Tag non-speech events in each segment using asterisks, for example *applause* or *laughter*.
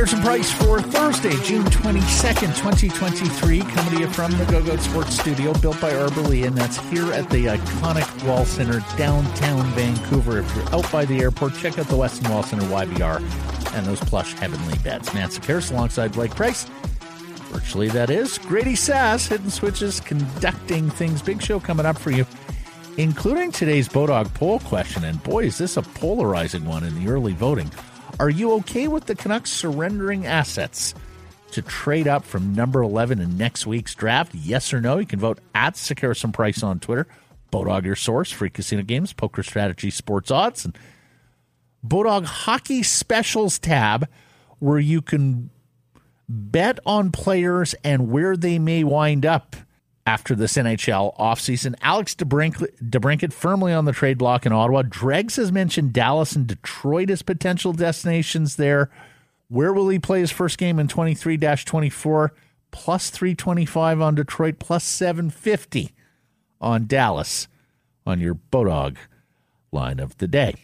Harrison Price for Thursday, June 22nd, 2023, coming to you from the Go Sports Studio, built by Arborlee, and that's here at the iconic Wall Center, downtown Vancouver. If you're out by the airport, check out the Westin Wall Center YVR and those plush heavenly beds. Matt Sekeres alongside Blake Price. Virtually, that is. Grady Sass, Hidden Switches, conducting things. Big show coming up for you, including today's Bodog poll question. And boy, is this a polarizing one in the early voting. Are you okay with the Canucks surrendering assets to trade up from number 11 in next week's draft? Yes or no? You can vote at Sekeres Price on Twitter. Bodog, your source, free casino games, poker strategy, sports odds, and Bodog Hockey Specials tab where you can bet on players and where they may wind up after this NHL offseason. Alex DeBrincat firmly on the trade block in Ottawa. Dregs has mentioned Dallas and Detroit as potential destinations there. Where will he play his first game in 23 24? Plus 325 on Detroit, plus 750 on Dallas on your Bodog line of the day.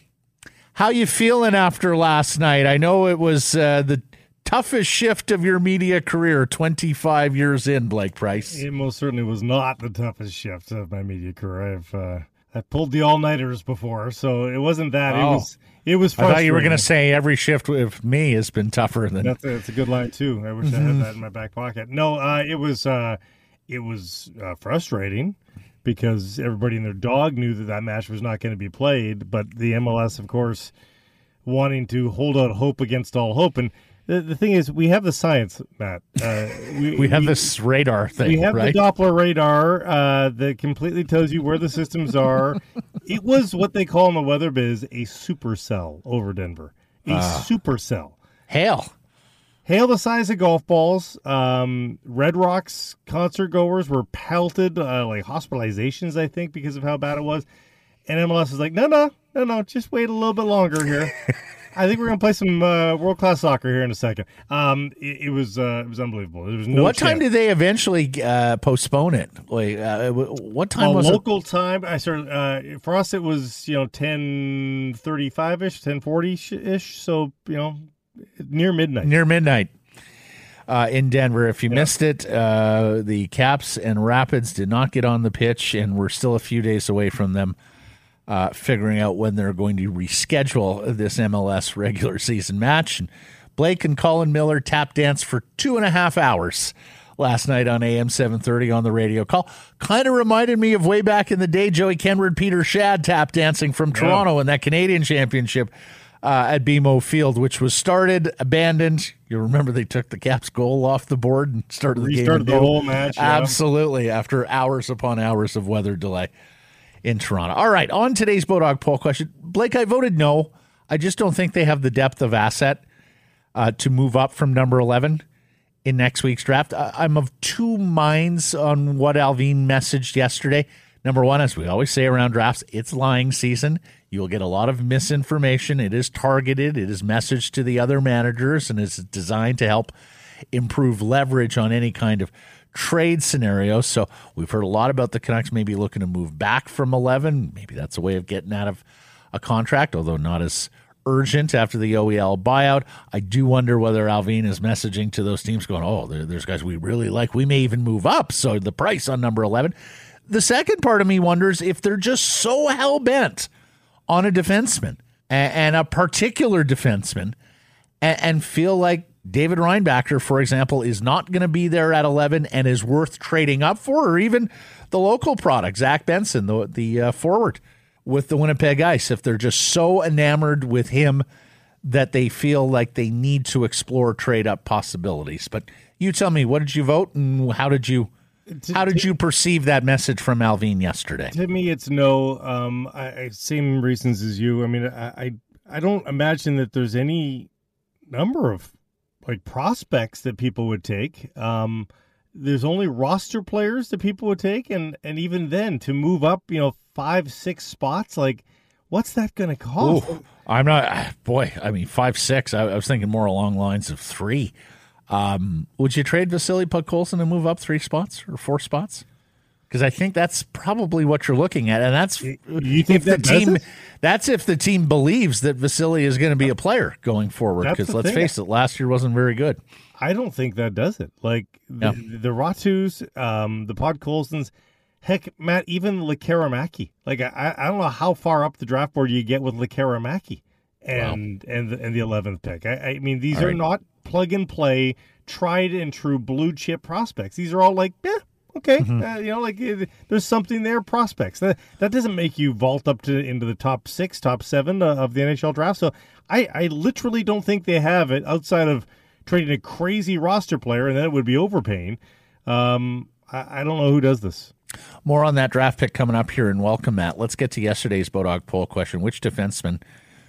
How you feeling after last night? I know it was uh, the toughest shift of your media career 25 years in blake price? It most certainly was not the toughest shift of my media career. I've uh, i pulled the all-nighters before so it wasn't that. Oh. it was it was i thought you were going to say every shift with me has been tougher than that's a, that's a good line too. I wish i had that in my back pocket. No uh, it was uh, it was uh, frustrating because everybody and their dog knew that that match was not going to be played but the mls of course wanting to hold out hope against all hope. And the, the thing is, we have the science, Matt. Uh, *laughs* we, we, have we, this radar thing. We have right? the Doppler radar uh, that completely tells you where the systems are. *laughs* it was what they call in the weather biz a supercell over Denver. A uh, supercell. Hail. Hail the size of golf balls. Um, Red Rocks concert goers were pelted, uh, like hospitalizations, I think, because of how bad it was. And MLS is like, no, no, no, no, just wait a little bit longer here. *laughs* I think we're gonna play some uh, world class soccer here in a second. Um, it, it was uh, it was unbelievable. There was no what chance. time did they eventually uh, postpone it? Like, uh, what time was local it? time? I started uh, for us. It was you know ten thirty five ish, ten forty ish. So you know, near midnight. Near midnight. Uh, in Denver. If you missed it, uh, the Caps and Rapids did not get on the pitch, and we're still a few days away from them uh, figuring out when they're going to reschedule this MLS regular season match. And Blake and Colin Miller tap dance for two and a half hours last night on AM 730 on the radio call. Kind of reminded me of way back in the day, Joey Kenward, Peter Schaad tap dancing from Toronto yeah. in that Canadian championship uh, at BMO Field, which was started, abandoned. You remember they took the Caps goal off the board and started the Restarted game. the whole match. Yeah. Absolutely, after hours upon hours of weather delay in Toronto. All right, on today's Bodog poll question, Blake, I voted no. I just don't think they have the depth of asset uh, to move up from number 11 in next week's draft. I- am of two minds on what Allvin messaged yesterday. Number one, as we always say around drafts, it's lying season. You'll get a lot of misinformation. It is targeted, it is messaged to the other managers, and is designed to help improve leverage on any kind of trade scenario. So we've heard a lot about the Canucks maybe looking to move back from 11. Maybe that's a way of getting out of a contract, although not as urgent after the OEL buyout. I do wonder whether Allvin is messaging to those teams going, oh, there's guys we really like. We may even move up. So the price on number 11. The second part of me wonders if they're just so hell bent on a defenseman and, a particular defenseman and feel like David Reinbacher, for example, is not going to be there at 11 and is worth trading up for, or even the local product, Zach Benson, the, the uh, forward with the Winnipeg Ice, if they're just so enamored with him that they feel like they need to explore trade up possibilities. But you tell me, what did you vote and how did you how did you perceive that message from Allvin yesterday? To me, it's no. Um, I, I same reasons as you. I mean, I, I I don't imagine that there's any number of like prospects that people would take. Um, there's only roster players that people would take, and and even then to move up, you know, five six spots, like what's that going to cost? Ooh, I'm not, boy. I mean, five six. I, I, was thinking more along lines of three. Um, would you trade Vasily Podkolzin and move up three spots or four spots? Because I think that's probably what you're looking at, and that's you think the team. That's if the team believes that Vasily is going to be a player going forward. Because let's thing. face it, last year wasn't very good. I don't think that does it. Like the, the Ratus, um, the Podkolzins, heck, Matt, even Lekkerimaki. Like I, I don't know how far up the draft board you get with Lekkerimaki and wow. and the, and the eleventh pick. I, I, mean, these all are right. not plug and play, tried and true blue chip prospects. These are all like, yeah, okay, mm-hmm. uh, you know, like uh, there's something there. Prospects that that doesn't make you vault up to into the top six, top seven uh, of the NHL draft. So I I literally don't think they have it outside of trading a crazy roster player, and then it would be overpaying. Um, I, I don't know who does this. More on that draft pick coming up here, and welcome, Matt. Let's get to yesterday's Bodog poll question: Which defenseman?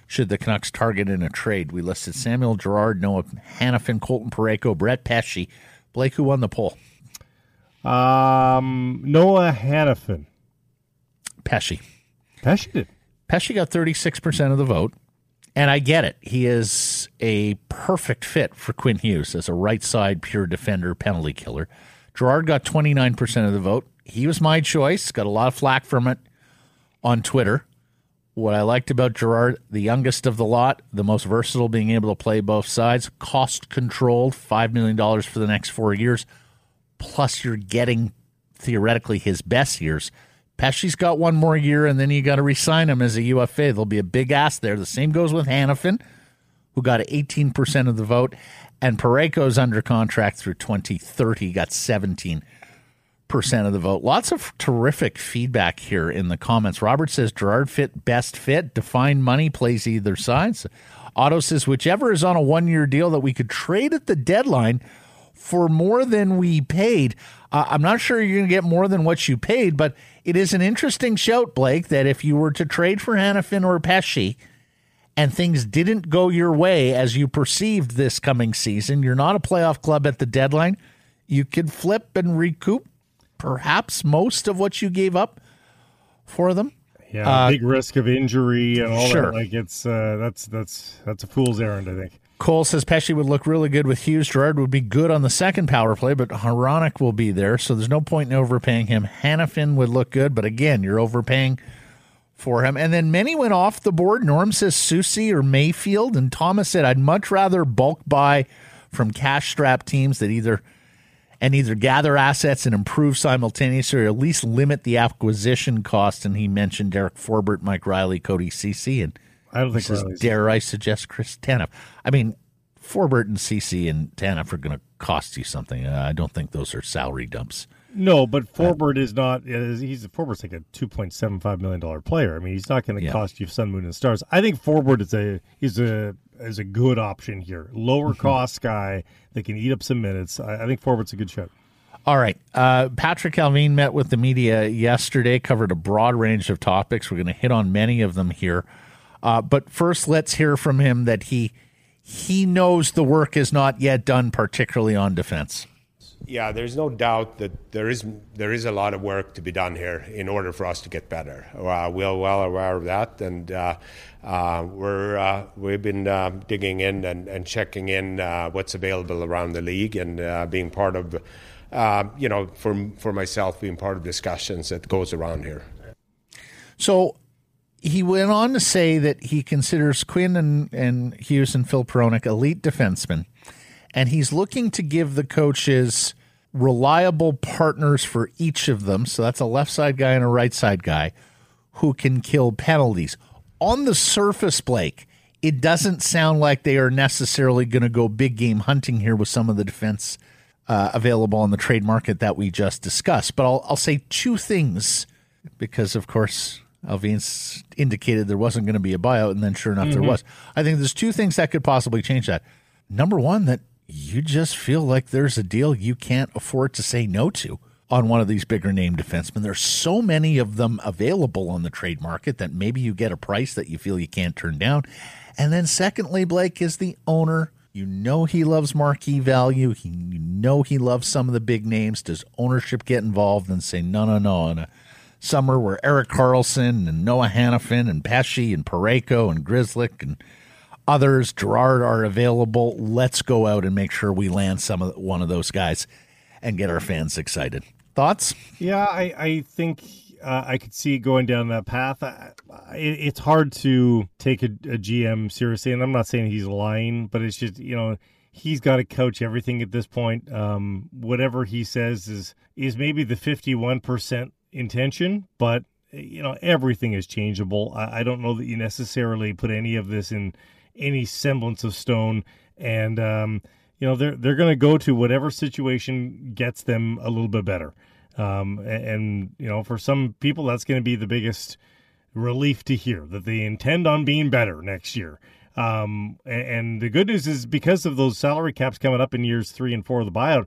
should the Canucks target in a trade. We listed Samuel Girard, Noah Hanifin, Colton Parayko, Brett Pesce. Blake, who won the poll? Um, Noah Hanifin. Pesce. Pesce did. Pesce got 36% of the vote. And I get it. He is a perfect fit for Quinn Hughes as a right side pure defender, penalty killer. Girard got 29% of the vote. He was my choice. Got a lot of flack from it on Twitter. What I liked about Girard, the youngest of the lot, the most versatile, being able to play both sides, cost controlled, $5 million for the next four years. Plus, you're getting theoretically his best years. Pesce's got one more year, and then you got to resign him as a UFA. There'll be a big ass there. The same goes with Hanifin, who got 18% of the vote, and Parayko's under contract through 2030, got 17 percent of the vote. Lots of terrific feedback here in the comments. Robert says Girard fit best fit. Define money plays either side. Otto says whichever is on a one year deal that we could trade at the deadline for more than we paid. Uh, I'm not sure you're going to get more than what you paid, but it is an interesting shout, Blake, that if you were to trade for Hanifin or Pesce and things didn't go your way as you perceived this coming season, you're not a playoff club at the deadline. You could flip and recoup perhaps most of what you gave up for them. Yeah, uh, big risk of injury and all sure. that. Like it's uh, that's that's that's a fool's errand, I think. Cole says Pesce would look really good with Hughes. Girard would be good on the second power play, but Hronek will be there, so there's no point in overpaying him. Hanifin would look good, but again, you're overpaying for him. And then many went off the board. Norm says Soucy or Mayfield, and Thomas said I'd much rather bulk buy from cash strapped teams that either – and either gather assets and improve simultaneously or at least limit the acquisition cost. And he mentioned Derek Forbort, Mike Reilly, Cody Ceci, and I don't think says, dare I suggest Chris Tanev. I mean, Forbort and Ceci and Tanev are going to cost you something. Uh, I don't think those are salary dumps. No, but Forbort uh, is not. He's Forbort's like a two point seven five million dollar player. I mean, he's not going to yeah. cost you sun, moon, and stars. I think Forbort is a is a is a good option here. Lower mm-hmm. cost guy that can eat up some minutes. I, I think Forbort's a good shot. All right. Uh, Patrik Allvin met with the media yesterday, covered a broad range of topics. We're going to hit on many of them here. Uh, but first, let's hear from him that he he knows the work is not yet done, particularly on defense. Yeah, there's no doubt that there is there is a lot of work to be done here in order for us to get better. Uh, we're well aware of that, and uh, uh, we're uh, we've been uh, digging in and, and checking in uh, what's available around the league and being part of, you know, for for myself being part of discussions that goes around here. So he went on to say that he considers Quinn and, and Hughes and Phil Hronek elite defensemen and he's looking to give the coaches reliable partners for each of them. So that's a left side guy and a right side guy who can kill penalties. On the surface, Blake, it doesn't sound like they are necessarily going to go big game hunting here with some of the defense uh, available on the trade market that we just discussed. But I'll, I'll say two things because, of course, Allvin's indicated there wasn't going to be a buyout, and then sure enough, mm-hmm. there was. I think there's two things that could possibly change that. Number one, that you just feel like there's a deal you can't afford to say no to on one of these bigger name defensemen. There's so many of them available on the trade market that maybe you get a price that you feel you can't turn down. And then, secondly, Blake is the owner. You know he loves marquee value. He, you know he loves some of the big names. Does ownership get involved and say, no, no, no? In a summer where Erik Karlsson and Noah Hanifin and Pesce and Parayko and Grzelcyk and others, Girard, are available. Let's go out and make sure we land some of one of those guys and get our fans excited. Thoughts? Yeah, I, I think uh, I could see going down that path. I, it, it's hard to take a, a, GM seriously, and I'm not saying he's lying, but it's just you know he's got to coach everything at this point. Um, whatever he says is is maybe the 51 percent intention, but you know everything is changeable. I, I, don't know that you necessarily put any of this in any semblance of stone, and um, you know they're they're going to go to whatever situation gets them a little bit better. Um, and, and you know for some people that's going to be the biggest relief to hear that they intend on being better next year. Um, and, and, the good news is because of those salary caps coming up in years three and four of the buyout,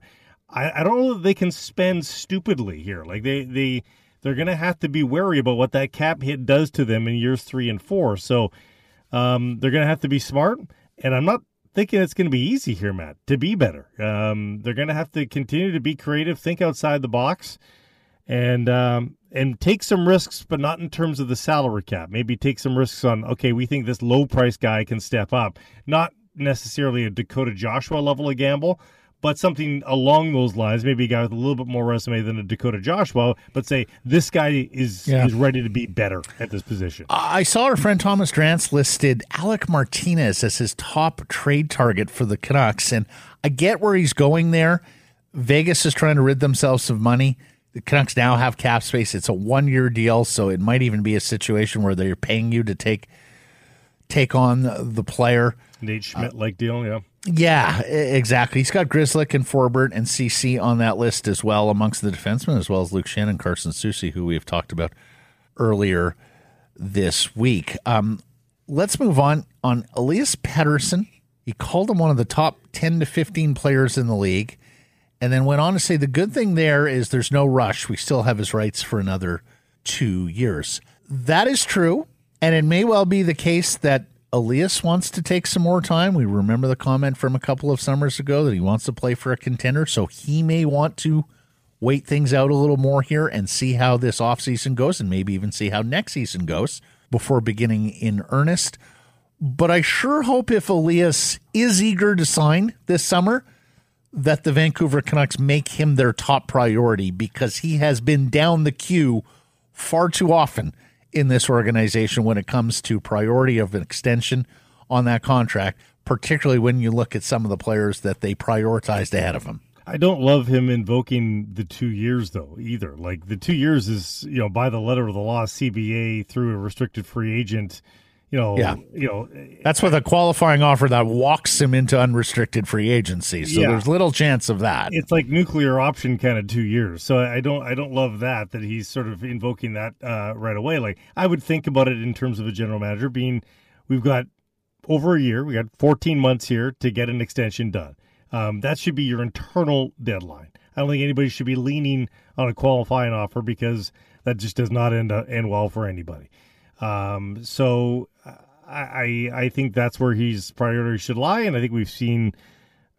I, I don't know that they can spend stupidly here. Like they they they're going to have to be wary about what that cap hit does to them in years three and four. So um, they're going to have to be smart. And I'm not thinking it's going to be easy here, Matt, to be better. Um, they're going to have to continue to be creative, think outside the box, and um, and take some risks, but not in terms of the salary cap. Maybe take some risks on okay, we think this low price guy can step up, not necessarily a Dakota Joshua level of gamble, but something along those lines, maybe a guy with a little bit more resume than a Dakota Joshua, but say this guy is yeah. is ready to be better at this position. I saw our friend Thomas Drance listed Alec Martinez as his top trade target for the Canucks, and I get where he's going there. Vegas is trying to rid themselves of money. The Canucks now have cap space. It's a one year deal, so it might even be a situation where they're paying you to take take on the player. Nate Schmidt like deal, yeah. Yeah, exactly. He's got Grzelcyk and Forbort and Ceci on that list as well, amongst the defensemen, as well as Luke Schenn, Carson Soucy, who we have talked about earlier this week. Um, let's move on. On Elias Pettersson, he called him one of the top 10 to 15 players in the league, and then went on to say the good thing there is there's no rush. We still have his rights for another two years. That is true. And it may well be the case that Elias wants to take some more time. We remember the comment from a couple of summers ago that he wants to play for a contender, so he may want to wait things out a little more here and see how this offseason goes and maybe even see how next season goes before beginning in earnest. But I sure hope if Elias is eager to sign this summer, that the Vancouver Canucks make him their top priority because he has been down the queue far too often in this organization when it comes to priority of an extension on that contract, particularly when you look at some of the players that they prioritized ahead of him. I don't love him invoking the two years though either. Like the two years is you know by the letter of the law, CBA through a restricted free agent you know, yeah. you know, that's with a qualifying offer that walks him into unrestricted free agency. So yeah. there's little chance of that. It's like nuclear option kind of two years. So I don't, I don't love that that he's sort of invoking that uh, right away. Like I would think about it in terms of a general manager being, we've got over a year, we got 14 months here to get an extension done. Um, that should be your internal deadline. I don't think anybody should be leaning on a qualifying offer because that just does not end uh, end well for anybody. Um, so I I think that's where his priority should lie, and I think we've seen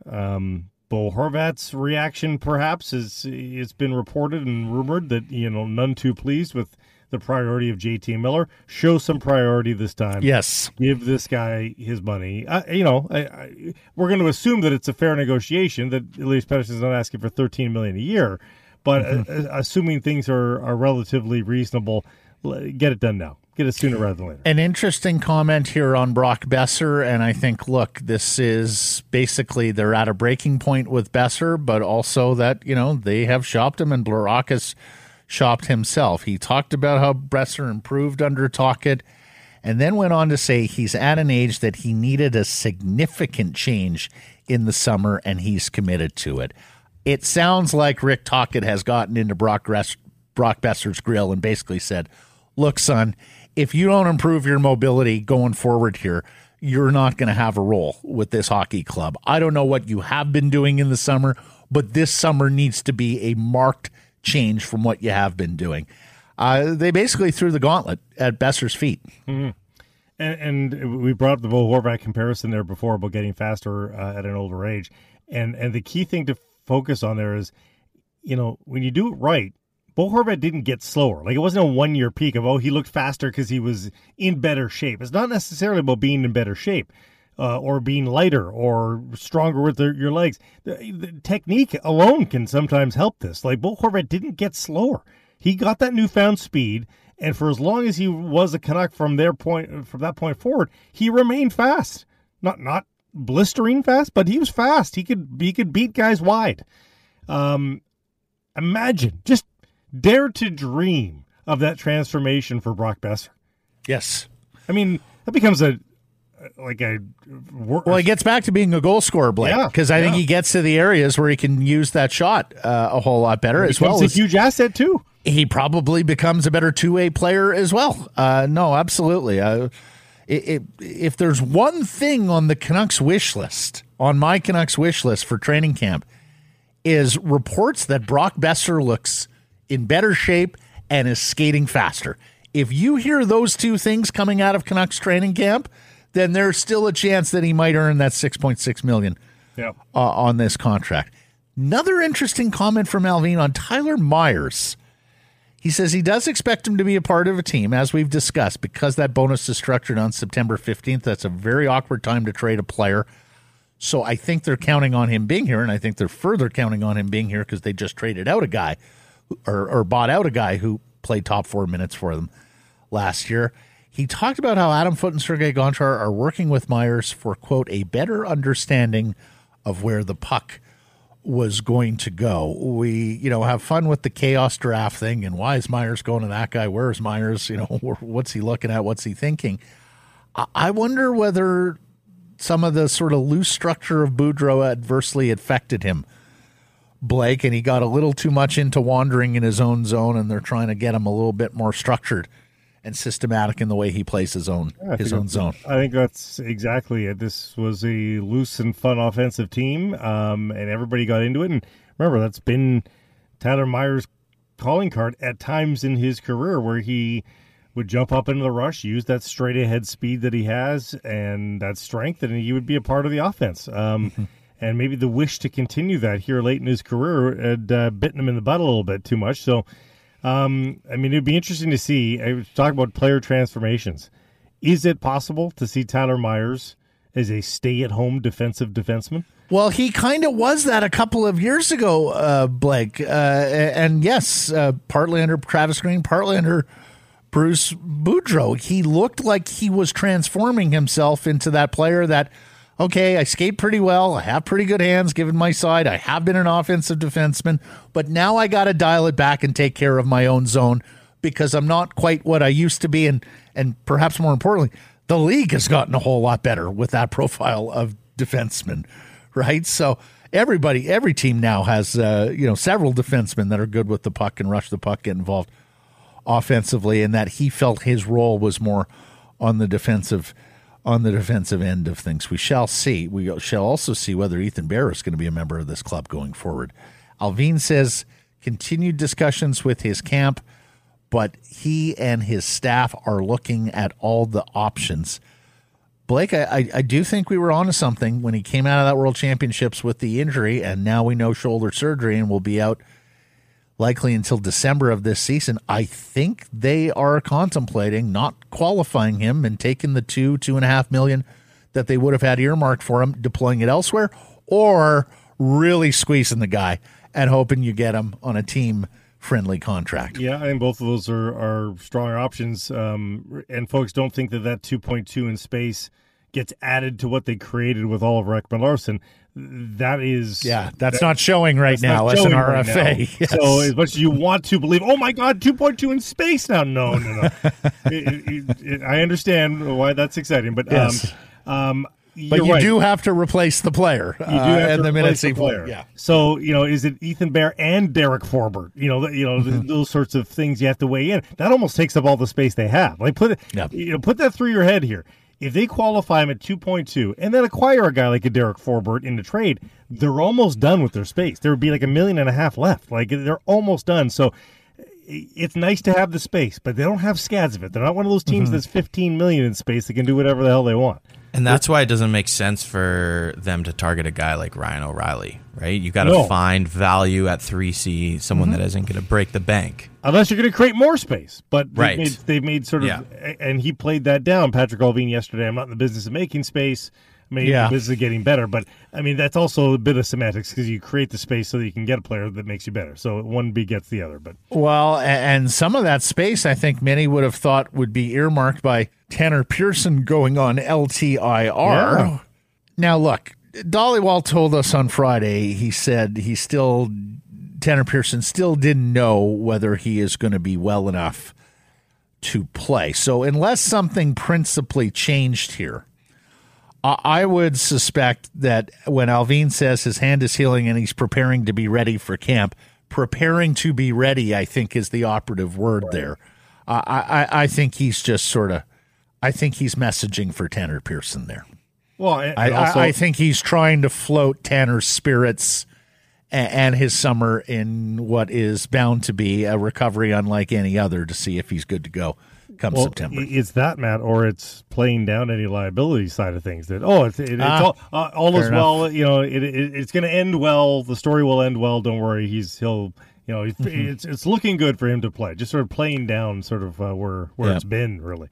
um, Bo Horvat's reaction. Perhaps is it's been reported and rumored that you know none too pleased with the priority of JT Miller. Show some priority this time. Yes, give this guy his money. Uh, you know, I, I, we're going to assume that it's a fair negotiation. That Elias Pettersson's not asking for thirteen million a year, but mm-hmm. uh, assuming things are are relatively reasonable, get it done now get it sooner rather than later. An interesting comment here on Brock Boeser, and I think, look, this is basically they're at a breaking point with Boeser, but also that you know they have shopped him, and Blaurakis shopped himself. He talked about how Boeser improved under Tocchet, and then went on to say he's at an age that he needed a significant change in the summer, and he's committed to it. It sounds like Rick Tocchet has gotten into Brock, Brock Boeser's grill and basically said, "Look, son." If you don't improve your mobility going forward here, you're not going to have a role with this hockey club. I don't know what you have been doing in the summer, but this summer needs to be a marked change from what you have been doing. Uh, they basically threw the gauntlet at Boeser's feet. Mm-hmm. And, and, we brought up the Bo Horvat comparison there before about getting faster uh, at an older age. And and the key thing to focus on there is, you know, when you do it right, Bo Horvat didn't get slower. Like it wasn't a one year peak of oh he looked faster because he was in better shape. It's not necessarily about being in better shape. uh, or being lighter or stronger with your legs. The, the technique alone can sometimes help this. Like Bo Horvat didn't get slower; he got that newfound speed, and for as long as he was a Canuck from their point from that point forward, he remained fast. Not not blistering fast, but he was fast. He could he could beat guys wide. Um, imagine, just dare to dream of that transformation for Brock Boeser. Yes. I mean, that becomes a like a well, he gets back to being a goal scorer, Blake, because yeah, I yeah. think he gets to the areas where he can use that shot uh, a whole lot better, as well a as huge asset too. He probably becomes a better two way player as well. Uh, no, absolutely. Uh, it, it, if there's one thing on the Canucks wish list, on my Canucks wish list for training camp, is reports that Brock Boeser looks in better shape and is skating faster. If you hear those two things coming out of Canucks training camp, then there's still a chance that he might earn that 6.6 million yep. uh, on this contract. Another interesting comment from Allvin on Tyler Myers. He says he does expect him to be a part of a team, as we've discussed, because that bonus is structured on September 15th. That's a very awkward time to trade a player. So I think they're counting on him being here, and I think they're further counting on him being here because they just traded out a guy or, or bought out a guy who played top four minutes for them last year. He talked about how Adam Foote and Sergei Gonchar are working with Myers for, quote, a better understanding of where the puck was going to go. We, you know, have fun with the chaos draft thing and why is Myers going to that guy? Where is Myers? You know, *laughs* what's he looking at? What's he thinking? I wonder whether some of the sort of loose structure of Boudreau adversely affected him. Blake, and he got a little too much into wandering in his own zone, and they're trying to get him a little bit more structured and systematic in the way he plays his own yeah, his own zone. I think that's exactly it. This was a loose and fun offensive team, um, and everybody got into it. And remember, that's been Tyler Myers' calling card at times in his career, where he would jump up into the rush, use that straight ahead speed that he has and that strength, and he would be a part of the offense. Um, Mm-hmm. And maybe the wish to continue that here late in his career had uh, bitten him in the butt a little bit too much. So. Um, I mean, it'd be interesting to see. I was talking about player transformations. Is it possible to see Tyler Myers as a stay-at-home defensive defenseman? Well, he kind of was that a couple of years ago, uh, Blake. Uh, and yes, uh, partly under Travis Green, partly under Bruce Boudreau. He looked like he was transforming himself into that player that, okay, I skate pretty well. I have pretty good hands given my side. I have been an offensive defenseman, but now I got to dial it back and take care of my own zone because I'm not quite what I used to be. And, and perhaps more importantly, the league has gotten a whole lot better with that *laughs* profile of defenseman, right? So everybody, every team now has, uh, you know, several defensemen that are good with the puck and rush the puck, get involved offensively, and that he felt his role was more on the defensive on the defensive end of things. We shall see. We shall also see whether Ethan Bear is going to be a member of this club going forward. Allvin says continued discussions with his camp, but he and his staff are looking at all the options. Blake, I, I do think we were onto something when he came out of that World Championships with the injury, and now we know shoulder surgery and will be out likely until December of this season. I think they are contemplating not qualifying him and taking the two, two and a half million that they would have had earmarked for him, deploying it elsewhere, or really squeezing the guy and hoping you get him on a team friendly contract. Yeah, I think both of those are, are stronger options. Um, and folks don't think that that 2.2 in space gets added to what they created with Oliver Ekman-Larsson. That is, yeah, that's that, not showing right now as an RFA. Right *laughs* yes. So as much as you want to believe, oh my God, 2.2 in space now. No, no, no. *laughs* it, it, it, I understand why that's exciting, but yes. um, um, but you right. do have to replace the player. You do have uh, to the replace the player. Yeah. So you know, is it Ethan Bear and Derek Forbort? You know, you know mm-hmm. those sorts of things you have to weigh in. That almost takes up all the space they have. Like put it, yep. you know, put that through your head here. If they qualify him at 2.2 and then acquire a guy like a Derek Forbort in the trade, they're almost done with their space. There would be like a million and a half left. Like they're almost done. So it's nice to have the space, but they don't have scads of it. They're not one of those teams mm-hmm. that's 15 million in space that can do whatever the hell they want. And that's why it doesn't make sense for them to target a guy like Ryan O'Reilly, right? You got to No. find value at 3C, someone that mm-hmm. isn't going to break the bank. Unless you're going to create more space, but they've Right. made, they've made sort of, Yeah. and he played that down. Patrik Allvin yesterday. I'm not in the business of making space. I mean, Yeah. this is getting better, but I mean that's also a bit of semantics because you create the space so that you can get a player that makes you better. So one begets the other. But Well, and some of that space, I think many would have thought would be earmarked by Tanner Pearson going on LTIR. Yeah. Now, look, Dhaliwal told us on Friday, he said he still, Tanner Pearson still didn't know whether he is going to be well enough to play. So, unless something principally changed here, I would suspect that when Allvin says his hand is healing and he's preparing to be ready for camp, preparing to be ready, I think, is the operative word there. I, I, I think he's just sort of, I think he's messaging for Tanner Pearson there. well, and I, also, I, I think he's trying to float Tanner's spirits a- and his summer in what is bound to be a recovery unlike any other to see if he's good to go come well, September. It's that Matt, or it's playing down any liability side of things. That oh, it's, it, it's Ah, all, uh, all is well. You know, it, it, it's going to end well. The story will end well. Don't worry. He's he'll. You know, it's- Mm-hmm. it's it's looking good for him to play. Just sort of playing down, sort of uh, where where Yeah. it's been really.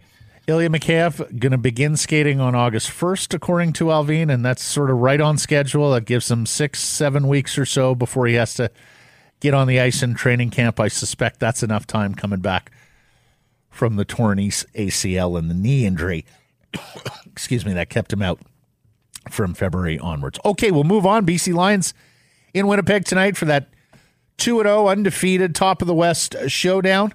Ilya Mikheyev going to begin skating on August 1st, according to Allvin, and that's sort of right on schedule. That gives him six, seven weeks or so before he has to get on the ice in training camp. I suspect that's enough time coming back from the torn ACL and the knee injury. Excuse me, that kept him out from February onwards. Okay, we'll move on. BC Lions in Winnipeg tonight for that 2 0 undefeated top of the West showdown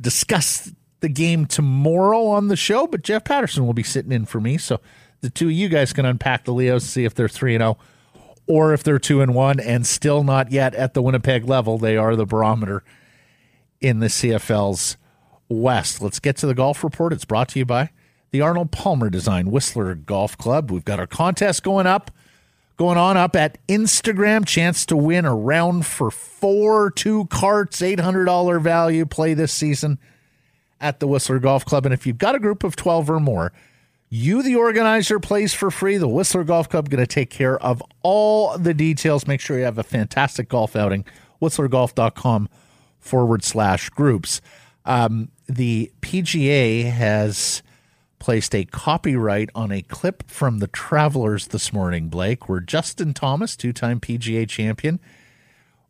discuss the game tomorrow on the show, but Jeff Patterson will be sitting in for me. So the two of you guys can unpack the Leos, see if they're 3 and 0 or if they're 2 and 1 and still not yet at the Winnipeg level. They are the barometer in the CFL's West. Let's get to the golf report. It's brought to you by the Arnold Palmer Design Whistler Golf Club. We've got our contest going up going on up at Instagram. Chance to win a round for four, two carts, $800 value play this season at the Whistler Golf Club. And if you've got a group of 12 or more, you, the organizer, plays for free. The Whistler Golf Club going to take care of all the details. Make sure you have a fantastic golf outing. WhistlerGolf.com forward slash groups. Um, the PGA has placed a copyright on a clip from the Travelers this morning, Blake, where Justin Thomas, two time PGA champion,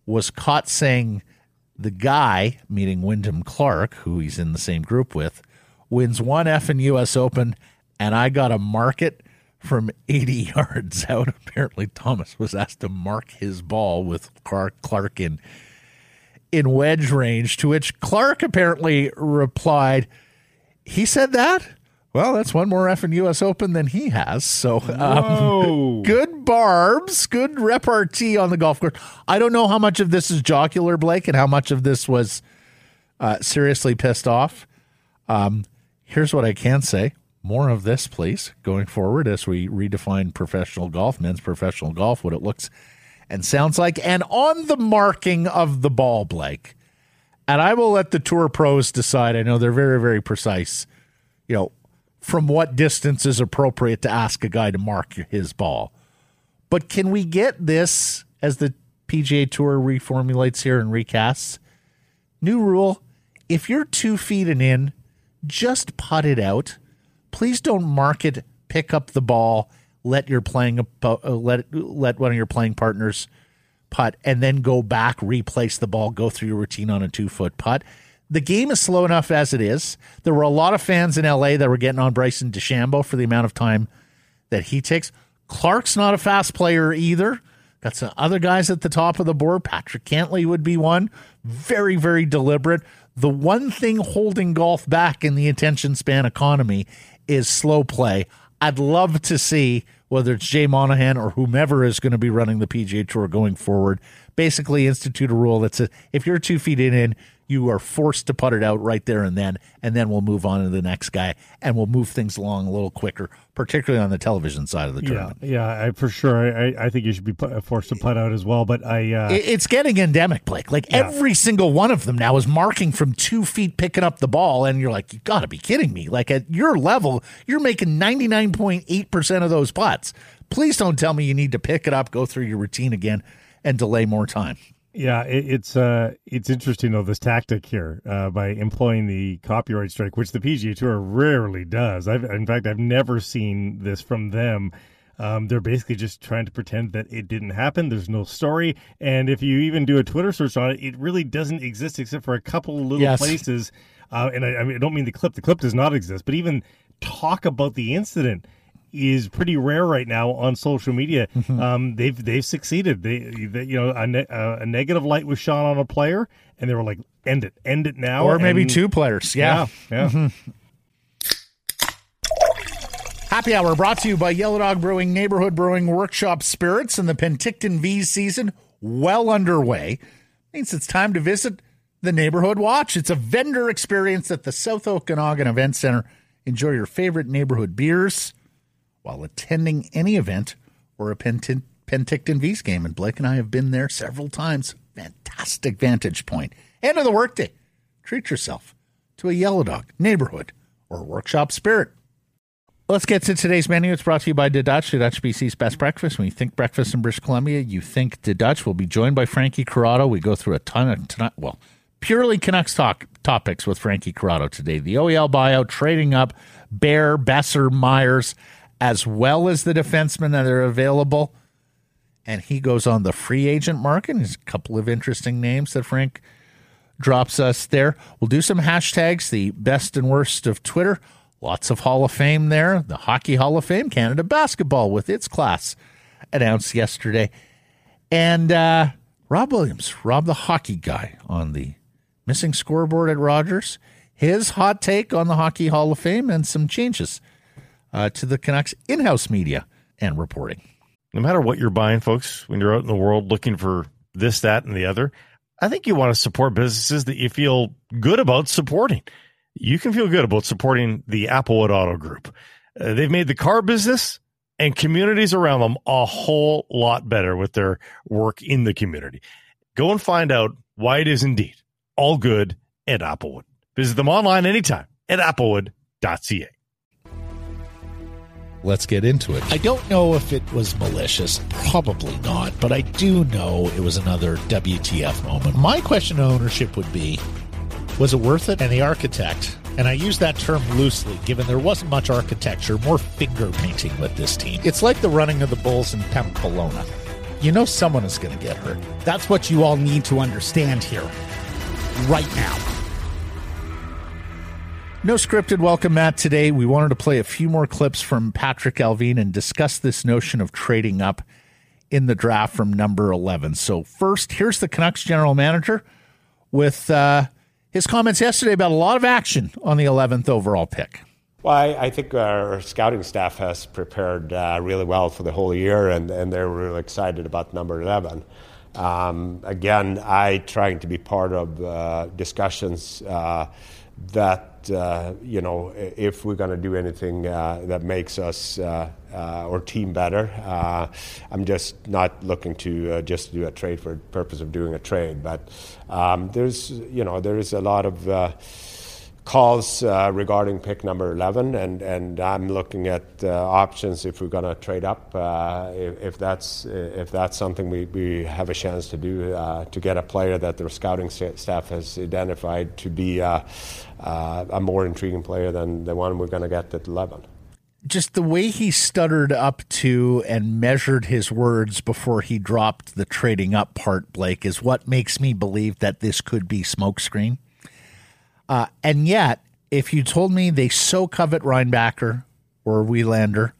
was caught saying the guy, meaning Wyndham Clark, who he's in the same group with, wins one F in US Open, and I got a mark it from 80 *laughs* yards out. Apparently, Thomas was asked to mark his ball with Clark, Clark in, in wedge range, to which Clark apparently replied, He said that? Well, that's one more F in US Open than he has. So, um, *laughs* good barbs, good repartee on the golf course. I don't know how much of this is jocular, Blake, and how much of this was uh, seriously pissed off. Um, here's what I can say: more of this, please, going forward as we redefine professional golf, men's professional golf, what it looks and sounds like, and on the marking of the ball, Blake. And I will let the tour pros decide. I know they're very, very precise. You know, from what distance is appropriate to ask a guy to mark his ball. But can we get this as the PGA Tour reformulates here and recasts? New rule if you're two feet and in, just putt it out. Please don't mark it, pick up the ball, let your playing uh, let let one of your playing partners putt, and then go back, replace the ball, go through your routine on a two foot putt. The game is slow enough as it is. There were a lot of fans in LA that were getting on Bryson DeChambeau for the amount of time that he takes. Clark's not a fast player either. Got some other guys at the top of the board. Patrick Cantlay would be one. Very, very deliberate. The one thing holding golf back in the attention span economy is slow play. I'd love to see whether it's Jay Monahan or whomever is going to be running the PGA Tour going forward. Basically, institute a rule that says if you're two feet in, you are forced to put it out right there and then, and then we'll move on to the next guy, and we'll move things along a little quicker, particularly on the television side of the Yeah, tournament. yeah, I, for sure. I, I think you should be put, forced to putt out as well. But I, uh, It- It's getting endemic, Blake. Like every single one of them now is marking from two feet, picking up the ball, and you're like, you got to be kidding me! Like at your level, you're making ninety nine point eight percent of those putts. Please don't tell me you need to pick it up, go through your routine again, and delay more time. Yeah, it, it's uh, it's interesting though this tactic here uh, by employing the copyright strike, which the PGA Tour rarely does. I've, in fact, I've never seen this from them. Um, they're basically just trying to pretend that it didn't happen. There's no story, and if you even do a Twitter search on it, it really doesn't exist except for a couple little Yes. places. Uh, and I, I mean, I don't mean the clip. The clip does not exist, but even talk about the incident is pretty rare right now on social media. Mm-hmm. Um, they've they've succeeded. They, they you know a, ne- a negative light was shone on a player, and they were like, "End it, end it now." or maybe and- two players. Yeah. yeah, yeah. Happy Hour brought to you by Yellow Dog Brewing, Neighborhood Brewing, Workshop Spirits, and the Penticton Vees season well underway. Means it's time to visit the Neighborhood Watch. It's a vendor experience at the South Okanagan Event Center. Enjoy your favorite neighborhood beers while attending any event or a Pentin- Penticton V's game. And Blake and I have been there several times. Fantastic vantage point. End of the workday. Treat yourself to a Yellow Dog, Neighborhood, or Workshop Spirit. Let's get to today's menu. It's brought to you by De Dutch, BC's best breakfast. When you think breakfast in British Columbia, you think Dutch. We'll be joined by Frankie Corrado. We go through a ton of tonight. Well, purely Canucks talk topics with Frankie Corrado today. The OEL buyout, trading up, Bear, Boeser, Myers, as well as the defensemen that are available. And he goes on the free agent market. There's a couple of interesting names that Frank drops us there. We'll do some hashtags, the best and worst of Twitter. Lots of Hall of Fame there. The Hockey Hall of Fame, Canada Basketball with its class announced yesterday. And uh, Rob Williams, Rob the hockey guy on the missing scoreboard at Rogers, his hot take on the Hockey Hall of Fame and some changes uh, to the Canucks in house media and reporting. no matter what you're buying, folks, when you're out in the world looking for this, that, and the other, I think you want to support businesses that you feel good about supporting. You can feel good about supporting the Applewood Auto Group. Uh, they've made the car business and communities around them a whole lot better with their work in the community. Go and find out why it is indeed all good at Applewood. Visit them online anytime at applewood.ca. Let's get into it. I don't know if it was malicious. Probably not. But I do know it was another WTF moment. My question to ownership would be was it worth it? And the architect, and I use that term loosely, given there wasn't much architecture, more finger painting with this team. It's like the running of the Bulls in Pamplona. You know someone is going to get hurt. That's what you all need to understand here, right now. No scripted welcome, Matt. Today, we wanted to play a few more clips from Patrik Allvin and discuss this notion of trading up in the draft from number 11. So, first, here's the Canucks general manager with uh, his comments yesterday about a lot of action on the 11th overall pick. Well, I, I think our scouting staff has prepared uh, really well for the whole year, and, and they're really excited about number 11. Um, again, I trying to be part of uh, discussions uh, uh, you know, if we're going to do anything uh, that makes us uh, uh, or team better, uh, I'm just not looking to uh, just do a trade for purpose of doing a trade. But um, there's, you know, there is a lot of calls regarding pick number 11, and, and I'm looking at options if we're going to trade up, if, if that's if that's something we, we have a chance to do to get a player that the scouting staff has identified to be uh, a more intriguing player than the one we're going to get at 11. Just the way he stuttered up to and measured his words before he dropped the trading up part, Blake, is what makes me believe that this could be smokescreen. Uh, and yet, if you told me they so covet Reinbacher or Willander,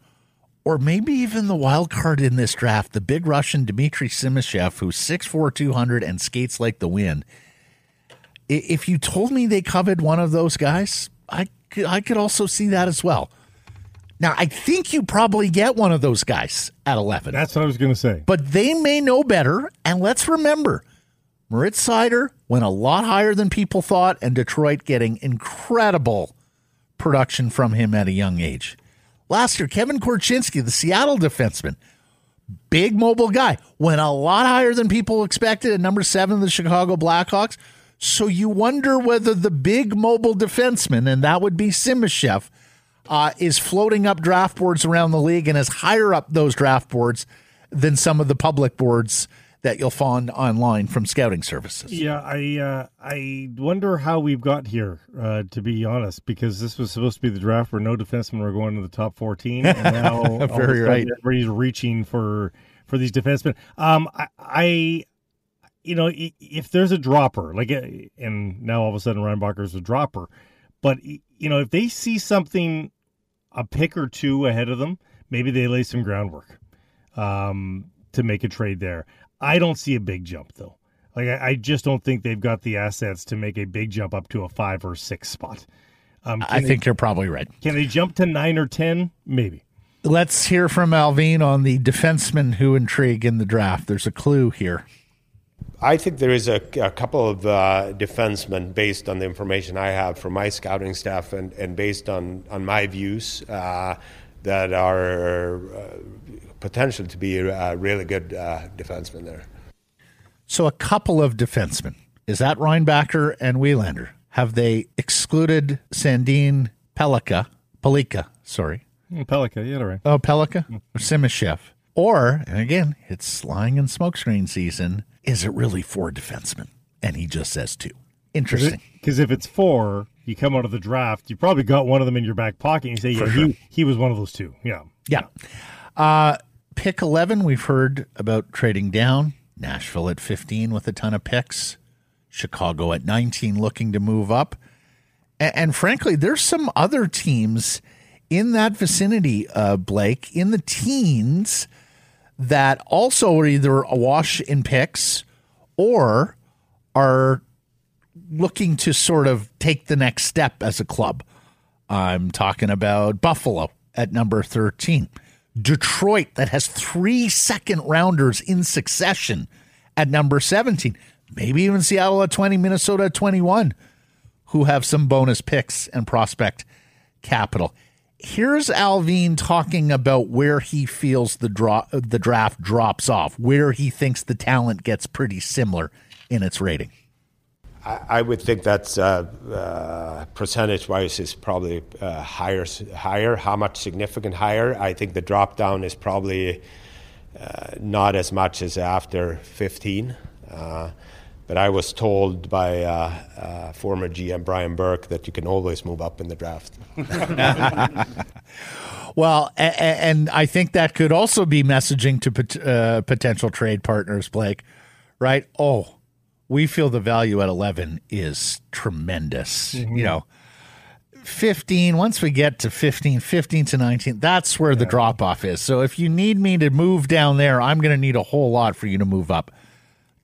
or maybe even the wild card in this draft, the big Russian Dmitry Simashev, who's 6'4", 200 and skates like the wind, if you told me they covered one of those guys, I could, I could also see that as well. Now, I think you probably get one of those guys at 11 That's what I was going to say. but they may know better. And let's remember, Moritz Seider went a lot higher than people thought, and Detroit getting incredible production from him at a young age. Last year, Kevin Korchinski, the Seattle defenseman, big mobile guy, went a lot higher than people expected at number seven of the Chicago Blackhawks. So you wonder whether the big mobile defenseman, and that would be Simashev, uh, is floating up draft boards around the league and is higher up those draft boards than some of the public boards that you'll find online from scouting services. Yeah, I uh, I wonder how we've got here. Uh, to be honest, because this was supposed to be the draft where no defensemen were going to the top fourteen, and now *laughs* Very right. everybody's reaching for for these defensemen. Um, I, I you know, if there's a dropper, like, uh, and now all of a sudden Reinbacher's a dropper, but you know, if they see something a pick or two ahead of them, maybe they lay some groundwork um, to make a trade there. I don't see a big jump though. Like I, I just don't think they've got the assets to make a big jump up to a five or six spot. Um, I they- think you're probably right. can they jump to nine or ten? Maybe. Let's hear from Allvin on the defensemen who intrigue in the draft. There's a clue here. I think there is a, a couple of uh, defensemen based on the information I have from my scouting staff and, and based on, on my views uh, that are uh, potential to be uh, really good uh, defensemen there. So a couple of defensemen. Is that Reinbacher and Willander? Have they excluded Sandin Pellikka? Pellikka, sorry. Mm, Pellikka, yeah, all right. Oh, Pellikka or Simashev? Or, and again, it's lying and smokescreen season. Is it really four defensemen? And he just says two. Interesting. Because if it's four, you come out of the draft, you probably got one of them in your back pocket. And you say, yeah, he, he was one of those two. Yeah. Yeah. Uh, pick 11, we've heard about trading down. Nashville at 15 with a ton of picks. Chicago at 19 looking to move up. And, and frankly, there's some other teams in that vicinity, uh, Blake, in the teens that also are either awash in picks or are looking to sort of take the next step as a club. I'm talking about Buffalo at number 13. Detroit, that has three second rounders in succession at number 17. Maybe even Seattle at 20, Minnesota at 21, who have some bonus picks and prospect capital. Here's Allvin talking about where he feels the draw the draft drops off, where he thinks the talent gets pretty similar in its rating. I, would think that's uh, uh, percentage-wise is probably uh, higher. Higher. How much significant higher? I think the drop down is probably uh, not as much as after 15. But I was told by uh, uh, former GM Brian Burke that you can always move up in the draft. *laughs* Well, a- a- and I think that could also be messaging to pot- uh, potential trade partners, Blake, right? Oh, we feel the value at 11 is tremendous. You know, 15, once we get to 15, 15 to 19, that's where the drop off is. So if you need me to move down there, I'm going to need a whole lot for you to move up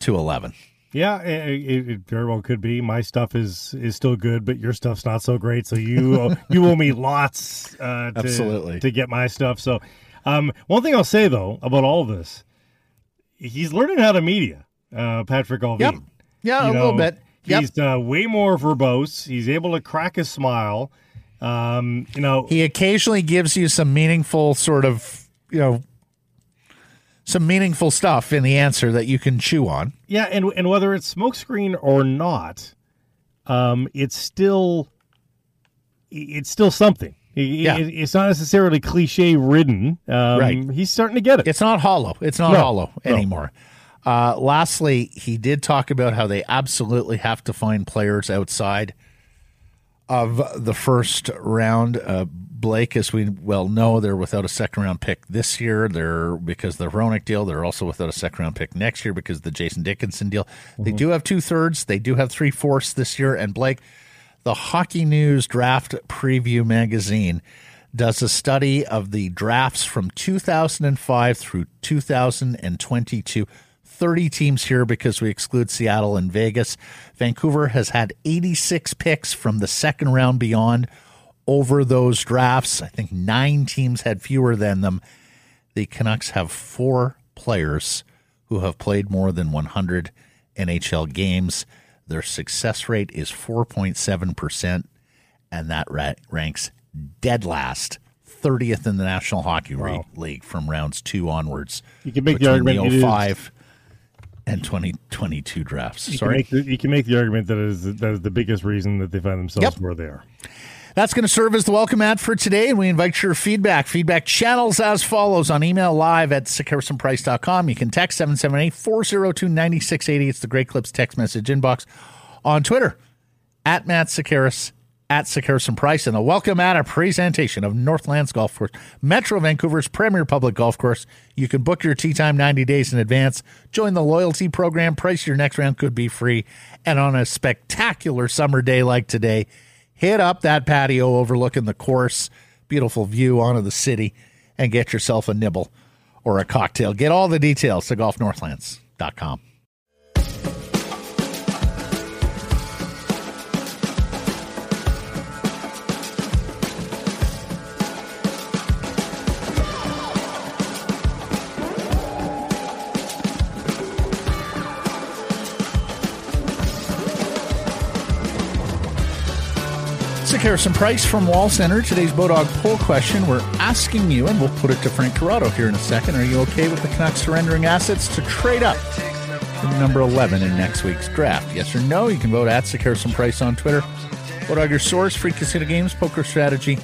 to 11. Yeah, it, it, very well could be. My stuff is is still good, but your stuff's not so great. So you owe, *laughs* you owe me lots uh, to, Absolutely. to get my stuff. So, um, one thing I'll say though about all of this, he's learning how to media. Uh, Patrik Allvin. Yep. Yeah, You a little bit. Yep. He's uh, way more verbose. He's able to crack a smile. Um, you know, he occasionally gives you some meaningful sort of, you know, some meaningful stuff in the answer that you can chew on. Yeah, and and whether it's smokescreen or not, um, it's still it's still something. It- Yeah. it- it's not necessarily cliche ridden. Um, Right. He's starting to get it. It's not hollow. It's not No, hollow no. anymore. Uh, lastly, he did talk about how they absolutely have to find players outside of the first round. Uh, Blake, as we well know, they're without a second round pick this year. They're because of the Hronek deal. They're also without a second round pick next year because of the Jason Dickinson deal. They mm-hmm. do have two thirds. They do have three fourths this year. And Blake, the Hockey News Draft Preview magazine does a study of the drafts from 2005 through 2022. 30 teams here because we exclude Seattle and Vegas. Vancouver has had 86 picks from the second round beyond over those drafts. I think nine teams had fewer than them. The Canucks have four players who have played more than 100 NHL games. Their success rate is 4.7%, and that ra- ranks dead last, 30th in the National Hockey Re- League from rounds two onwards. You can make the argument is- 05 and 2022 drafts. you, can Sorry. make the, you can make the argument that is that is the biggest reason that they find themselves Yep. where they are. That's going to serve as the welcome ad for today, and we invite your feedback. Feedback channels as follows on email live at sekeresandprice.com. You can text 778 402 9680. It's the Great Clips text message inbox. On Twitter, at Matt Sekeres, at and Price, and the welcome mat a presentation of Northlands Golf Course, Metro Vancouver's premier public golf course. You can book your tee time 90 days in advance. Join the loyalty program. Price your next round could be free. And on a spectacular summer day like today, hit up that patio overlooking the course, beautiful view onto the city, and get yourself a nibble or a cocktail. Get all the details to golfnorthlands.com. Harrison Price from Wall Center. Today's Bodog poll question. We're asking you, and we'll put it to Frank Corrado here in a second. Are you okay with the Canucks surrendering assets to trade up number 11 in next week's draft? Yes or no? You can vote at Sekeres and Price on Twitter. Bodog, your source, free casino games, poker strategy,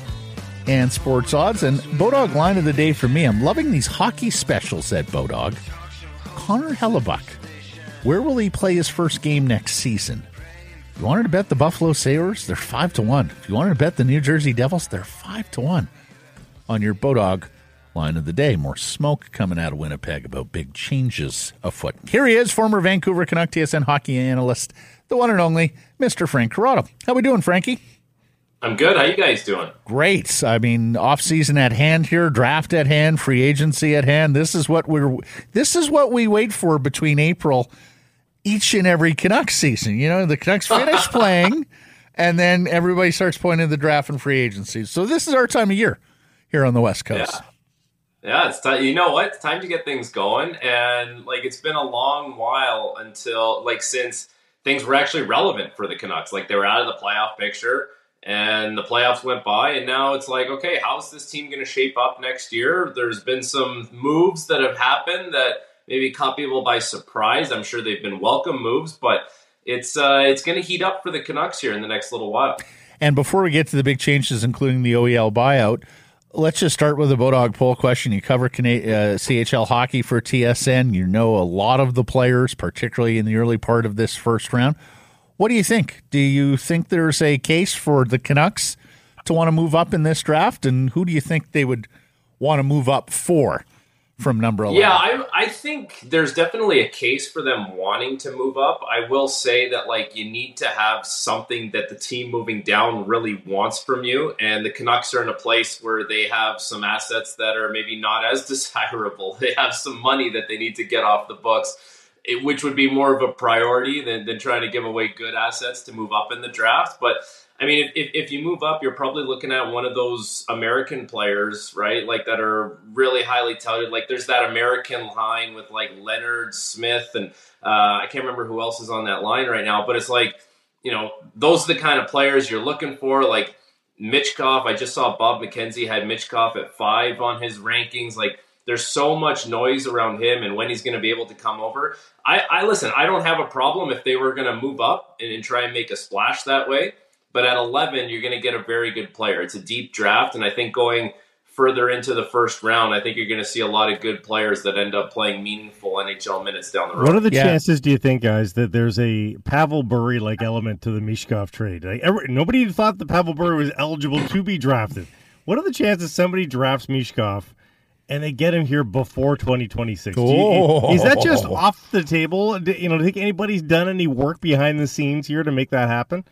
and sports odds. And Bodog line of the day for me. I'm loving these hockey specials at Bodog. Connor Hellebuyck, Where will he play his first game next season? You wanted to bet the Buffalo Sabres, they're five to one. If you wanted to bet the New Jersey Devils, they're five to one. On your Bodog line of the day, more smoke coming out of Winnipeg about big changes afoot. Here he is, former Vancouver Canuck TSN hockey analyst, the one and only Mr. Frank Corrado. How we doing, Frankie? I'm good. How you guys doing? Great. I mean, off season at hand here, draft at hand, free agency at hand. This is what we're this is what we wait for between April each and every Canucks season. You know, the Canucks finish *laughs* playing, and then everybody starts pointing to the draft and free agency. So this is our time of year here on the West Coast. Yeah. Yeah, it's time. You know what? It's time to get things going, and like it's been a long while until like since things were actually relevant for the Canucks. Like they were out of the playoff picture, and the playoffs went by, and now it's like, okay, how's this team going to shape up next year? There's been some moves that have happened that maybe caught people by surprise. I'm sure they've been welcome moves, but it's uh, it's going to heat up for the Canucks here in the next little while. And before we get to the big changes, including the OEL buyout, let's just start with a Bodog poll question. You cover uh, CHL hockey for TSN. You know a lot of the players, particularly in the early part of this first round. What do you think? Do you think there's a case for the Canucks to want to move up in this draft? And who do you think they would want to move up for? From number 11. Yeah, I, I think there's definitely a case for them wanting to move up. I will say that, like, you need to have something that the team moving down really wants from you. And the Canucks are in a place where they have some assets that are maybe not as *laughs* desirable. They have some money that they need to get off the books. It, which would be more of a priority than, than trying to give away good assets to move up in the draft. But I mean, if, if you move up, you're probably looking at one of those American players, right? Like that are really highly touted. Like there's that American line with like Leonard Smith, and uh, I can't remember who else is on that line right now. But it's like, you know, those are the kind of players you're looking for. Like Michkov, I just saw Bob McKenzie had Michkov at five on his rankings. Like there's so much noise around him and when he's going to be able to come over. I, I listen. I don't have a problem if they were going to move up and, and try and make a splash that way. But at 11, you're going to get a very good player. It's a deep draft, and I think going further into the first round, I think you're going to see a lot of good players that end up playing meaningful NHL minutes down the road. What are the yeah. chances, do you think, guys, that there's a Pavel Bure like element to the Michkov trade? Like, every, nobody thought that Pavel Bure was eligible to be drafted. What are the chances somebody drafts Michkov and they get him here before 2026? You, is that just *laughs* off the table? You know, do you think anybody's done any work behind the scenes here to make that happen?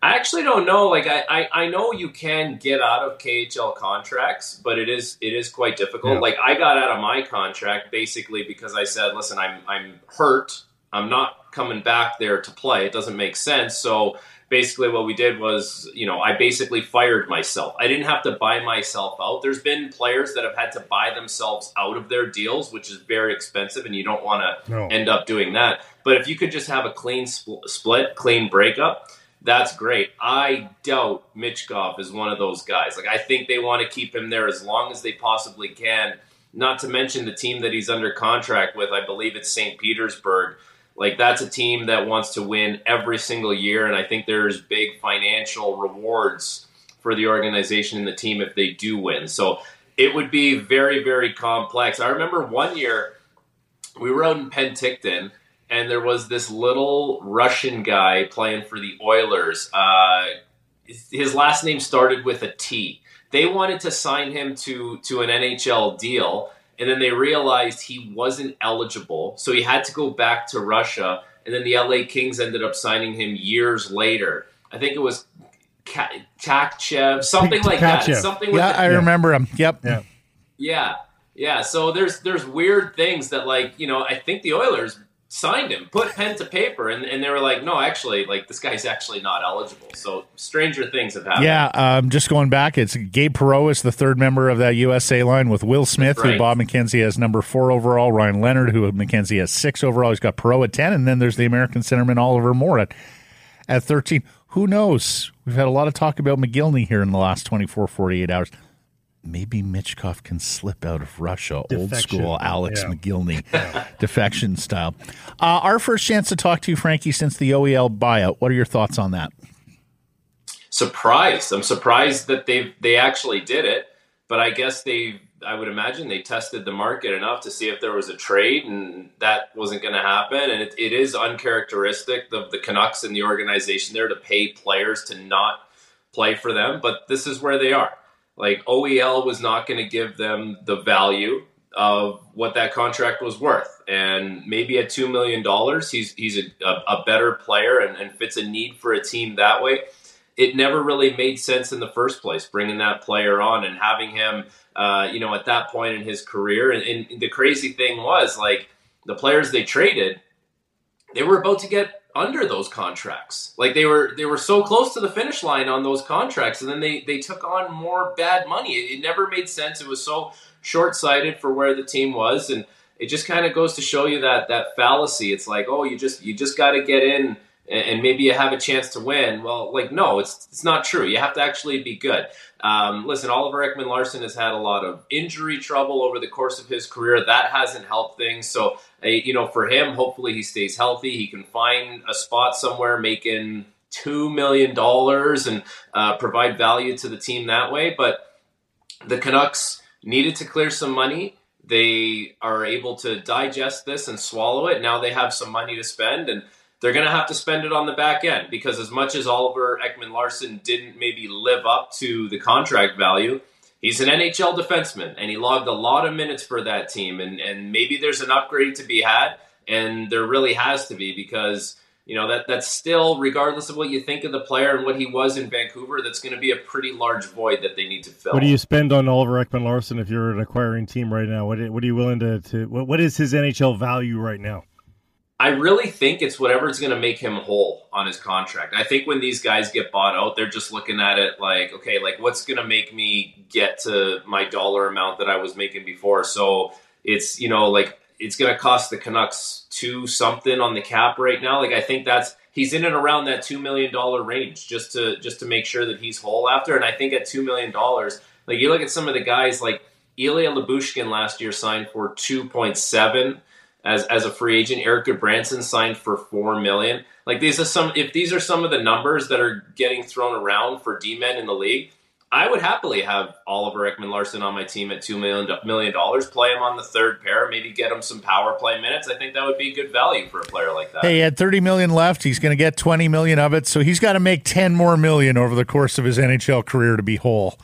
I actually don't know. Like I, I, I, know you can get out of KHL contracts, but it is it is quite difficult. Yeah. Like I got out of my contract basically because I said, listen, I'm I'm hurt. I'm not coming back there to play. It doesn't make sense. So basically what we did was, you know, I basically fired myself. I didn't have to buy myself out. There's been players that have had to buy themselves out of their deals, which is very expensive and you don't want to no. end up doing that. But if you could just have a clean spl- split, clean breakup, that's great. I doubt Michkov is one of those guys. Like I think they want to keep him there as long as they possibly can. Not to mention the team that he's under contract with. I believe it's St. Petersburg. Like that's a team that wants to win every single year, and I think there's big financial rewards for the organization and the team if they do win. So it would be very, very complex. I remember one year we were out in Penticton and there was this little Russian guy playing for the Oilers. Uh, his last name started with a T. They wanted to sign him to to an NHL deal, and then they realized he wasn't eligible, so he had to go back to Russia. And then the LA Kings ended up signing him years later. I think it was Tkachev, something like that. Something. yeah, I remember him. Yep. Yeah. Yeah. Yeah. So there's there's weird things that like you know I think the Oilers signed him, put pen to paper, and, and they were like, no, actually, like this guy's actually not eligible. So stranger things have happened. Yeah, um, just going back, it's Gabe Perreault is the third member of that USA line with Will Smith, right. who Bob McKenzie has number four overall, Ryan Leonard, who McKenzie has six overall. He's got Perreault at ten, and then there's the American centerman Oliver Moore at at thirteen. Who knows? We've had a lot of talk about Mogilny here in the last 24, 48 hours maybe Michkov can slip out of Russia, Defection. old school Alex yeah. Mogilny *laughs* yeah. defection style. Uh, our first chance to talk to you, Frankie, since the OEL buyout. What are your thoughts on that? Surprised. I'm surprised that they they actually did it, but I guess they. I would imagine they tested the market enough to see if there was a trade, and that wasn't going to happen. And it, it is uncharacteristic of the Canucks and the organization there to pay players to not play for them, but this is where they are like OEL was not going to give them the value of what that contract was worth. And maybe at $2 million, he's, he's a, a, better player and, and, fits a need for a team that way. It never really made sense in the first place, bringing that player on and having him, uh, you know, at that point in his career. And, and the crazy thing was, like, the players they traded, they were about to get under those contracts. Like they were they were so close to the finish line on those contracts, and then they they took on more bad money. It, it never made sense. It was so short sighted for where the team was, and it just kind of goes to show you that that fallacy. It's like oh, you just you just got to get in. And maybe you have a chance to win. Well, like no, it's it's not true. You have to actually be good. Um, listen, Oliver Ekman-Larsson has had a lot of injury trouble over the course of his career. That hasn't helped things. So, uh, you know, for him, hopefully he stays healthy. He can find a spot somewhere making $2 million and uh, provide value to the team that way. But the Canucks needed to clear some money. They are able to digest this and swallow it. Now they have some money to spend. And they're going to have to spend it on the back end because as much as Oliver Ekman-Larsson didn't maybe live up to the contract value, he's an NHL defenseman and he logged a lot of minutes for that team. And, and maybe there's an upgrade to be had, and there really has to be because you know that that's still, regardless of what you think of the player and what he was in Vancouver, that's going to be a pretty large void that they need to fill. What do you spend on Oliver Ekman-Larsson if you're an acquiring team right now? What what are you willing to, to what, what is his NHL value right now? I really think it's whatever's going to make him whole on his contract. I think when these guys get bought out, they're just looking at it like, okay, like what's going to make me get to my dollar amount that I was making before? So it's, you know, like it's going to cost the Canucks two something on the cap right now. Like I think that's he's in and around that 2 million dollar range just to just to make sure that he's whole after and I think at 2 million dollars, like you look at some of the guys like Ilya Lyubushkin last year signed for 2.7 as as a free agent. Erik Gudbranson signed for four million. Like these are some if these are some of the numbers that are getting thrown around for D men in the league. I would happily have Oliver Ekman-Larsson on my team at two million million dollars. Play him on the third pair, maybe get him some power play minutes. I think that would be good value for a player like that. Hey, he had thirty million left. He's going to get twenty million of it, so he's got to make ten more million over the course of his NHL career to be whole.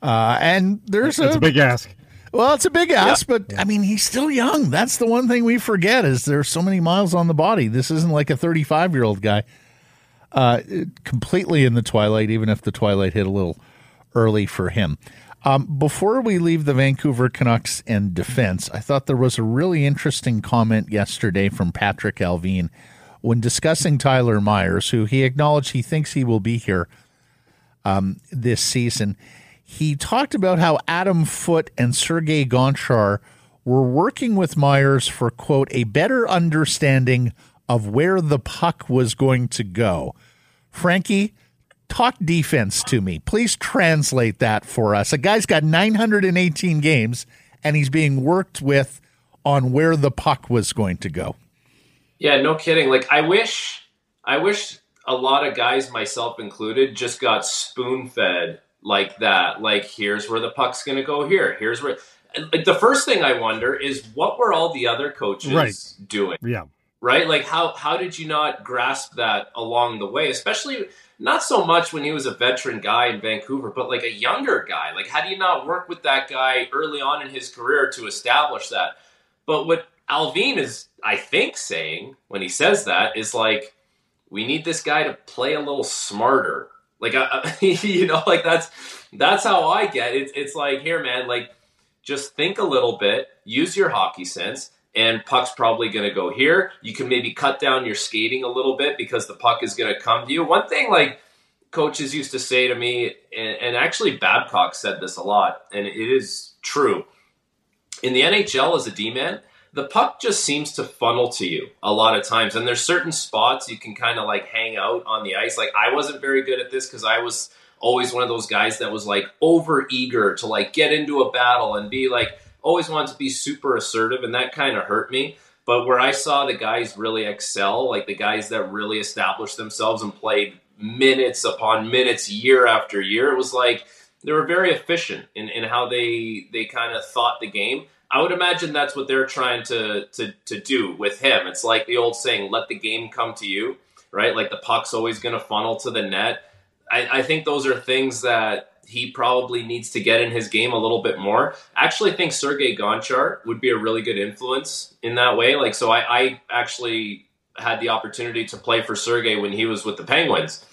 Uh, and there's That's a, a big ask. Well, it's a big ask, but I mean, he's still young. That's the one thing we forget is there's so many miles on the body. This isn't like a 35 year old guy, uh, completely in the twilight. Even if the twilight hit a little early for him. Um, before we leave the Vancouver Canucks and defense, I thought there was a really interesting comment yesterday from Patrik Allvin when discussing Tyler Myers, who he acknowledged he thinks he will be here um, this season he talked about how Adam Foote and Sergei Gonchar were working with Myers for, quote, a better understanding of where the puck was going to go. Frankie, talk defense to me. Please translate that for us. A guy's got 918 games and he's being worked with on where the puck was going to go. Yeah, no kidding. Like I wish I wish a lot of guys myself included just got spoon-fed like that. Like here's where the puck's going to go here. Here's where like the first thing I wonder is what were all the other coaches Right. doing? Yeah. right? Like how how did you not grasp that along the way? Especially not so much when he was a veteran guy in Vancouver, but like a younger guy. Like how do you not work with that guy early on in his career to establish that? But what Allvin is, I think, saying when he says that is like, we need this guy to play a little smarter. Like, I, *laughs* you know, like that's that's how I get it. It's, like, here, man, like just think a little bit, use your hockey sense, and puck's probably going to go here. You can maybe cut down your skating a little bit because the puck is going to come to you. One thing, like coaches used to say to me, and, and actually Babcock said this a lot, and it is true. In the NHL as a D man, the puck just seems to funnel to you a lot of times, and there's certain spots you can kind of like hang out on the ice. Like I wasn't very good at this because I was always one of those guys that was like over eager to like get into a battle and be like always wanted to be super assertive, and that kind of hurt me. But where I saw the guys really excel, like the guys that really established themselves and played minutes upon minutes, year after year, it was like they were very efficient in, in how they they kind of thought the game. I would imagine that's what they're trying to, to to do with him. It's like the old saying, "Let the game come to you." Right? Like the puck's always going to funnel to the net. I, I think those are things that he probably needs to get in his game a little bit more. I actually think Sergei Gonchar would be a really good influence in that way. Like, so I, I actually had the opportunity to play for Sergei when he was with the Penguins.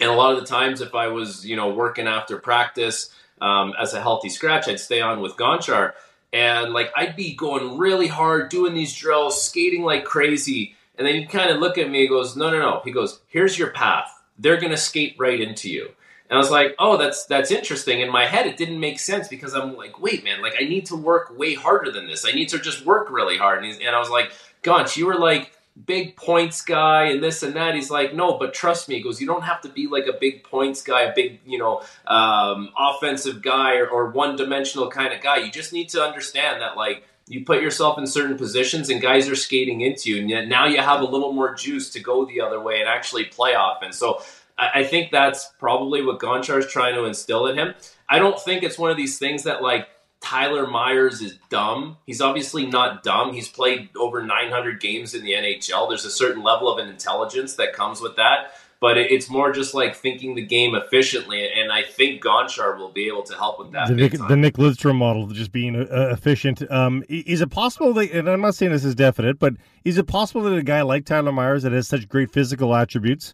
And a lot of the times, if I was, you know, working after practice um, as a healthy scratch, I'd stay on with Gonchar. And like, I'd be going really hard, doing these drills, skating like crazy. And then he'd kind of look at me and goes, No, no, no. He goes, Here's your path. They're to skate right into you. And I was like, oh, that's that's interesting. In my head, it didn't make sense because I'm like, wait, man, like I need to work way harder than this. I need to just work really hard. And, and I was like, Gonch, you were like big points guy and this and that. He's like, no, but trust me. He goes, you don't have to be like a big points guy, a big, you know, um, offensive guy or, or one dimensional kind of guy. You just need to understand that, like, you put yourself in certain positions and guys are skating into you. And yet now you have a little more juice to go the other way and actually play offense. So I, I think that's probably what Gonchar is trying to instill in him. I don't think it's one of these things that, like, Tyler Myers is dumb. He's obviously not dumb. He's played over 900 games in the NHL. There's a certain level of an intelligence that comes with that, but it's more just like thinking the game efficiently. And I think Gonchar will be able to help with that. the Nick, the Nick Lidstrom model, just being uh, efficient. Um, is it possible that, and I'm not saying this is definite, but is it possible that a guy like Tyler Myers that has such great physical attributes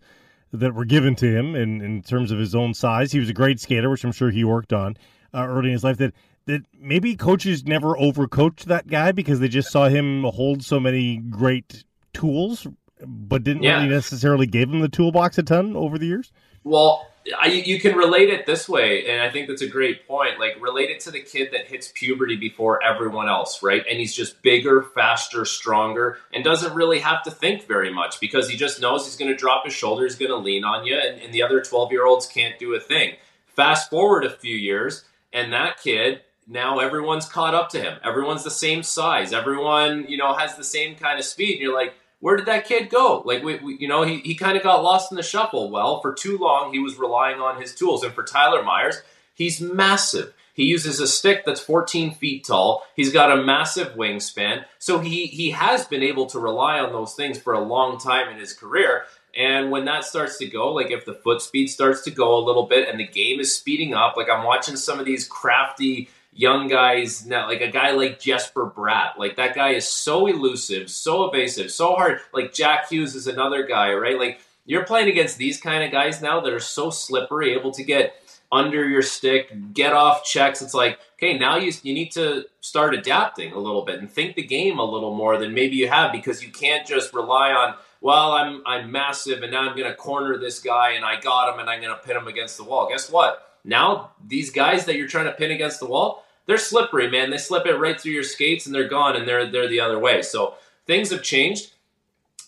that were given to him in, in terms of his own size, he was a great skater, which I'm sure he worked on uh, early in his life, that that maybe coaches never overcoached that guy because they just saw him hold so many great tools, but didn't Yeah. really necessarily give him the toolbox a ton over the years? Well, I, you can relate it this way, and I think that's a great point. Like, relate it to the kid that hits puberty before everyone else, right? And he's just bigger, faster, stronger, and doesn't really have to think very much because he just knows he's going to drop his shoulder, he's going to lean on you, and, and the other 12 year olds can't do a thing. Fast forward a few years, and that kid now everyone's caught up to him. Everyone's the same size. Everyone, you know, has the same kind of speed. And you're like, where did that kid go? Like, we, we you know, he, he kind of got lost in the shuffle. Well, for too long, he was relying on his tools. And for Tyler Myers, he's massive. He uses a stick that's 14 feet tall. He's got a massive wingspan. So he, he has been able to rely on those things for a long time in his career. And when that starts to go, like if the foot speed starts to go a little bit and the game is speeding up, like I'm watching some of these crafty young guys now, like a guy like Jesper Bratt, like that guy is so elusive, so evasive, so hard. Like Jack Hughes is another guy, right? Like you're playing against these kind of guys now that are so slippery, able to get under your stick, get off checks. It's like, okay, now you you need to start adapting a little bit and think the game a little more than maybe you have because you can't just rely on well, I'm I'm massive and now I'm going to corner this guy and I got him and I'm going to pin him against the wall. Guess what? Now these guys that you're trying to pin against the wall, they're slippery, man. They slip it right through your skates and they're gone and they're they're the other way. So things have changed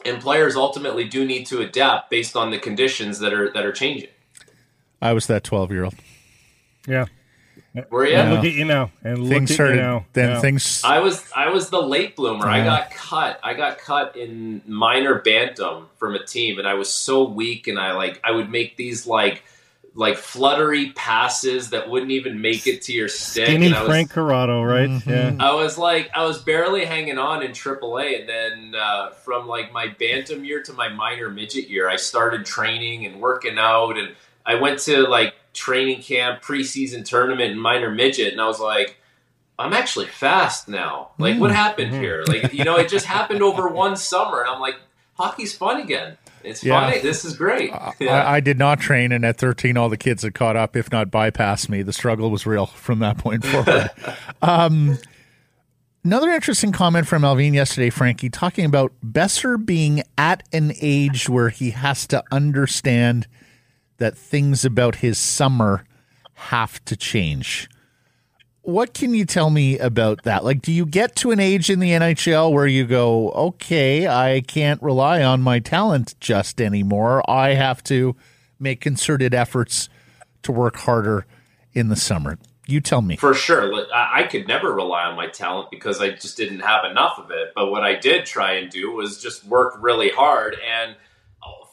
and players ultimately do need to adapt based on the conditions that are that are changing. I was that 12 year old. Yeah. Were you? And look at you now. And look Things at started, you now. then Yeah. things. I was I was the late bloomer. I got cut. I got cut in minor bantam from a team, and I was so weak, and I like I would make these like like fluttery passes that wouldn't even make it to your stick. Skinny and I was, Frank Corrado, right? Mhm. Yeah. I was like, I was barely hanging on in AAA, and then uh, from like my bantam year to my minor midget year, I started training and working out, and I went to like training camp, preseason tournament, and minor midget, and I was like. I'm actually fast now. Like, what happened here? Like, you know, it just happened over one summer, and I'm like, hockey's fun again. It's Yeah. funny. This is great. Yeah. I, I did not train, and at 13, all the kids had caught up, if not bypassed me. The struggle was real from that point *laughs* forward. um, another interesting comment from Allvin yesterday, Frankie, talking about Boeser being at an age where he has to understand that things about his summer have to change. What can you tell me about that? Like, do you get to an age in the NHL where you go, okay, I can't rely on my talent just anymore. I have to make concerted efforts to work harder in the summer. You tell me. For sure. I could never rely on my talent because I just didn't have enough of it. But what I did try and do was just work really hard. And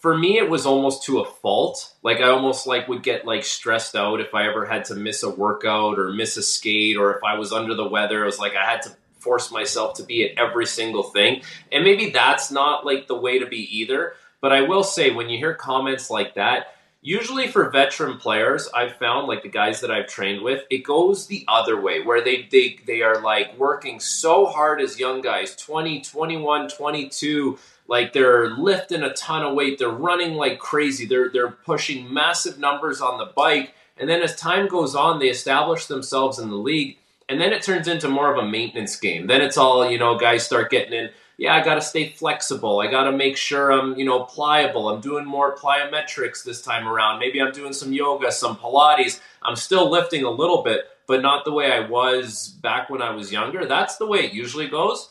for me, it was almost to a fault. Like I almost like would get like stressed out if I ever had to miss a workout or miss a skate or if I was under the weather. It was like I had to force myself to be at every single thing. And maybe that's not like the way to be either. But I will say when you hear comments like that, usually for veteran players i've found like the guys that i've trained with it goes the other way where they they, they are like working so hard as young guys 20 21 22 like they're lifting a ton of weight they're running like crazy they're they're pushing massive numbers on the bike and then as time goes on they establish themselves in the league and then it turns into more of a maintenance game. Then it's all you know guys start getting in yeah, I got to stay flexible. I got to make sure I'm, you know, pliable. I'm doing more plyometrics this time around. Maybe I'm doing some yoga, some Pilates. I'm still lifting a little bit, but not the way I was back when I was younger. That's the way it usually goes.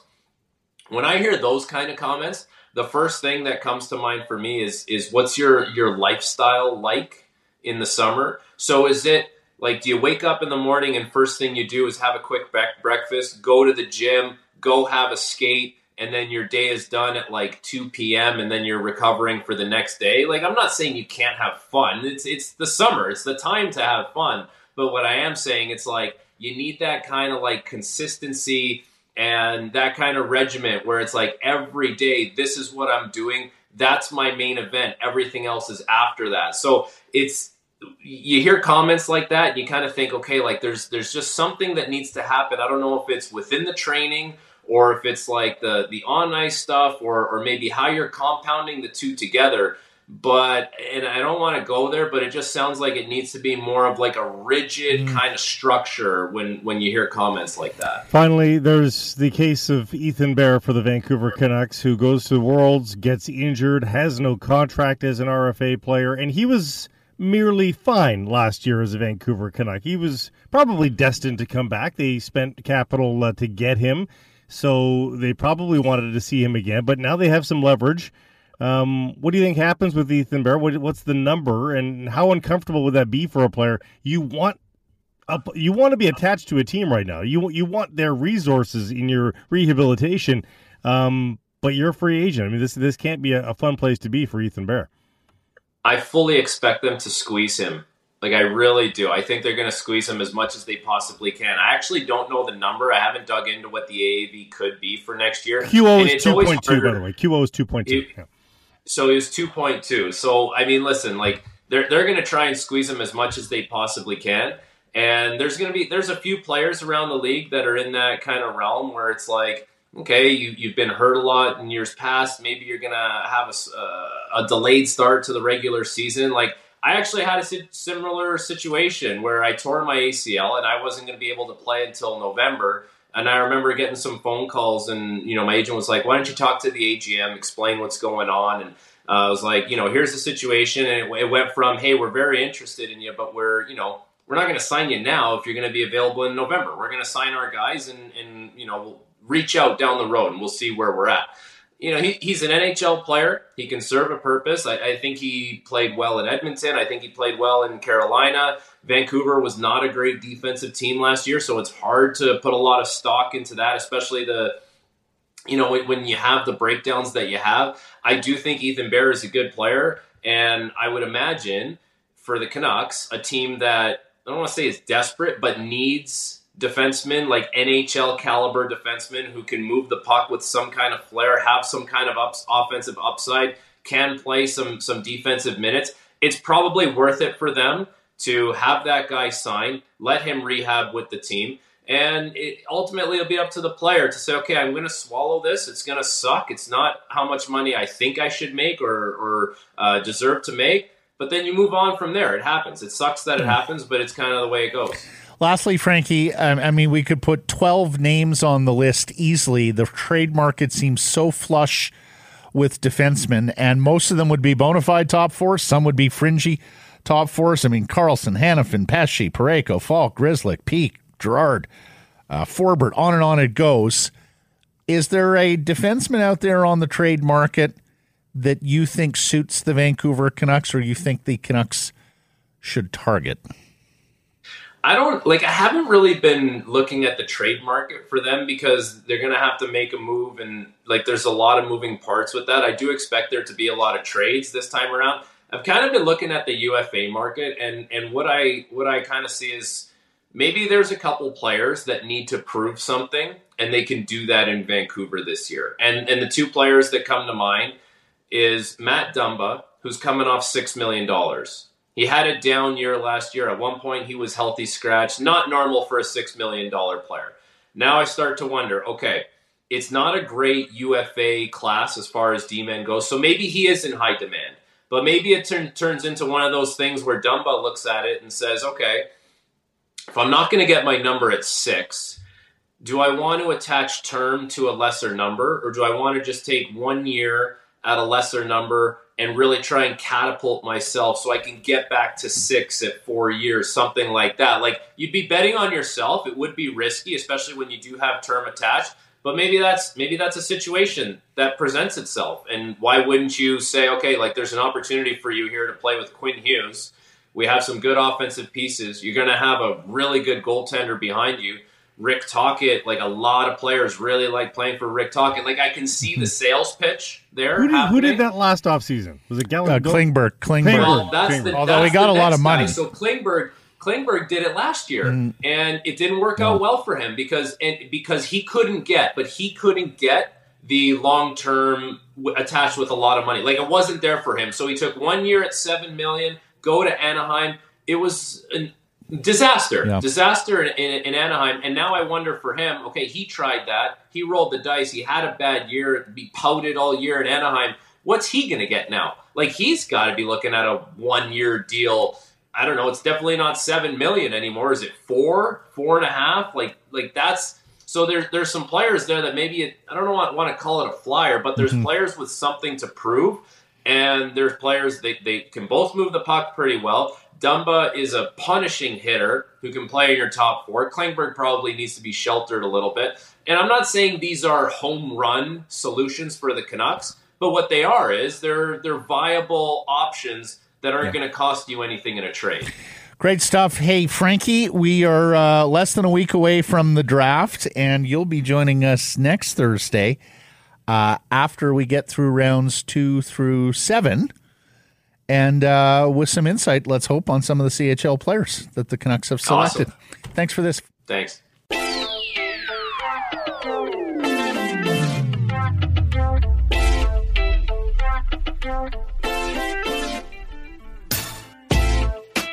When I hear those kind of comments, the first thing that comes to mind for me is is what's your your lifestyle like in the summer? So is it like do you wake up in the morning and first thing you do is have a quick bre- breakfast, go to the gym, go have a skate, and then your day is done at like 2 p.m. and then you're recovering for the next day. Like I'm not saying you can't have fun. It's it's the summer. It's the time to have fun. But what I am saying it's like you need that kind of like consistency and that kind of regiment where it's like every day this is what I'm doing. That's my main event. Everything else is after that. So it's you hear comments like that you kind of think okay like there's there's just something that needs to happen i don't know if it's within the training or if it's like the the on ice stuff or or maybe how you're compounding the two together but and I don't want to go there but it just sounds like it needs to be more of like a rigid kind of structure when when you hear comments like that Finally, there's the case of Ethan Bear for the Vancouver Canucks, who goes to the Worlds, gets injured, has no contract as an RFA player, and he was merely fine last year as a Vancouver Canuck. He was probably destined to come back. They spent capital uh, to get him, so they probably wanted to see him again. But now they have some leverage. Um, what do you think happens with Ethan Bear? What, what's the number, and how uncomfortable would that be for a player? You want up, you want to be attached to a team right now. You you want their resources in your rehabilitation, um, but you're a free agent. I mean, this this can't be a, a fun place to be for Ethan Bear. I fully expect them to squeeze him. Like I really do. I think they're going to squeeze him as much as they possibly can. I actually don't know the number. I haven't dug into what the AAV could be for next year. QO is it's two point two, by the way. QO is two point two. So he was two point two. So I mean, listen, like they're they're going to try and squeeze him as much as they possibly can. And there's going to be there's a few players around the league that are in that kind of realm where it's like, okay, you you've been hurt a lot in years past. Maybe you're going to have a, uh, a delayed start to the regular season. Like I actually had a similar situation where I tore my ACL and I wasn't going to be able to play until November. And I remember getting some phone calls, and you know, my agent was like, "Why don't you talk to the AGM, explain what's going on?" And uh, I was like, "You know, here's the situation." And it, it went from, "Hey, we're very interested in you, but we're, you know, we're not going to sign you now if you're going to be available in November. We're going to sign our guys, and and you know, we'll reach out down the road, and we'll see where we're at." You know, he, he's an NHL player. He can serve a purpose. I, I think he played well in Edmonton. I think he played well in Carolina. Vancouver was not a great defensive team last year, so it's hard to put a lot of stock into that, especially the, you know, when, when you have the breakdowns that you have. I do think Ethan Bear is a good player, and I would imagine for the Canucks, a team that I don't want to say is desperate, but needs defensemen like NHL caliber defensemen who can move the puck with some kind of flair, have some kind of ups, offensive upside, can play some some defensive minutes. It's probably worth it for them to have that guy sign, let him rehab with the team. And it, ultimately, it'll be up to the player to say, okay, I'm going to swallow this. It's going to suck. It's not how much money I think I should make or, or uh, deserve to make. But then you move on from there. It happens. It sucks that it happens, but it's kind of the way it goes. Lastly, Frankie, I mean, we could put 12 names on the list easily. The trade market seems so flush with defensemen, and most of them would be bona fide top four. Some would be fringy top fours. I mean, Karlsson, Hanifin, Pesce, Parayko, Falk, Grzelcyk, Peeke, Girard, uh, Forbort, on and on it goes. Is there a defenseman out there on the trade market that you think suits the Vancouver Canucks or you think the Canucks should target? I don't like I haven't really been looking at the trade market for them because they're going to have to make a move and like there's a lot of moving parts with that. I do expect there to be a lot of trades this time around. I've kind of been looking at the UFA market and and what I what I kind of see is maybe there's a couple players that need to prove something and they can do that in Vancouver this year. And and the two players that come to mind is Matt Dumba, who's coming off 6 million dollars. He had a down year last year. At one point he was healthy scratch, not normal for a 6 million dollar player. Now I start to wonder, okay, it's not a great UFA class as far as D-men goes. So maybe he is in high demand. But maybe it turn, turns into one of those things where Dumba looks at it and says, okay, if I'm not going to get my number at six, do I want to attach term to a lesser number or do I want to just take one year at a lesser number and really try and catapult myself so I can get back to six at four years, something like that? Like you'd be betting on yourself. It would be risky, especially when you do have term attached. But maybe that's maybe that's a situation that presents itself. And why wouldn't you say, okay, like there's an opportunity for you here to play with Quinn Hughes we have some good offensive pieces. You're to have a really good goaltender behind you. Rick Tocchet, like a lot of players really like playing for Rick Tocchet. Like I can see the *laughs* sales pitch there. Who did, who did that last offseason? Was it Gallon? Uh, Klingberg. Klingberg. Well, that's Klingberg. the, Although that's he got a lot of money. guy. So Klingberg, Klingberg did it last year, Mm. and it didn't work out well for him because and because he couldn't get, but he couldn't get the long term w- attached with a lot of money. Like it wasn't there for him. So he took one year at seven million, go to Anaheim. It was a disaster, Yeah. disaster in, in, in Anaheim. And now I wonder for him. Okay, he tried that. He rolled the dice. He had a bad year. Be pouted all year in Anaheim. What's he going to get now? Like he's got to be looking at a one year deal. I don't know. It's definitely not seven million anymore. Is it four, four and a half? Like, like that's so. There's there's some players there that maybe it, I don't know want, want to call it a flyer, but there's mm-hmm. players with something to prove, and there's players they they can both move the puck pretty well. Dumba is a punishing hitter who can play in your top four. Klingberg probably needs to be sheltered a little bit. And I'm not saying these are home run solutions for the Canucks, but what they are is they're they're viable options that aren't going to cost you anything in a trade. Great stuff. Hey, Frankie, we are uh, less than a week away from the draft, and you'll be joining us next Thursday uh, after we get through rounds two through seven. And uh, with some insight, let's hope, on some of the CHL players that the Canucks have selected. Thanks for this. Thanks.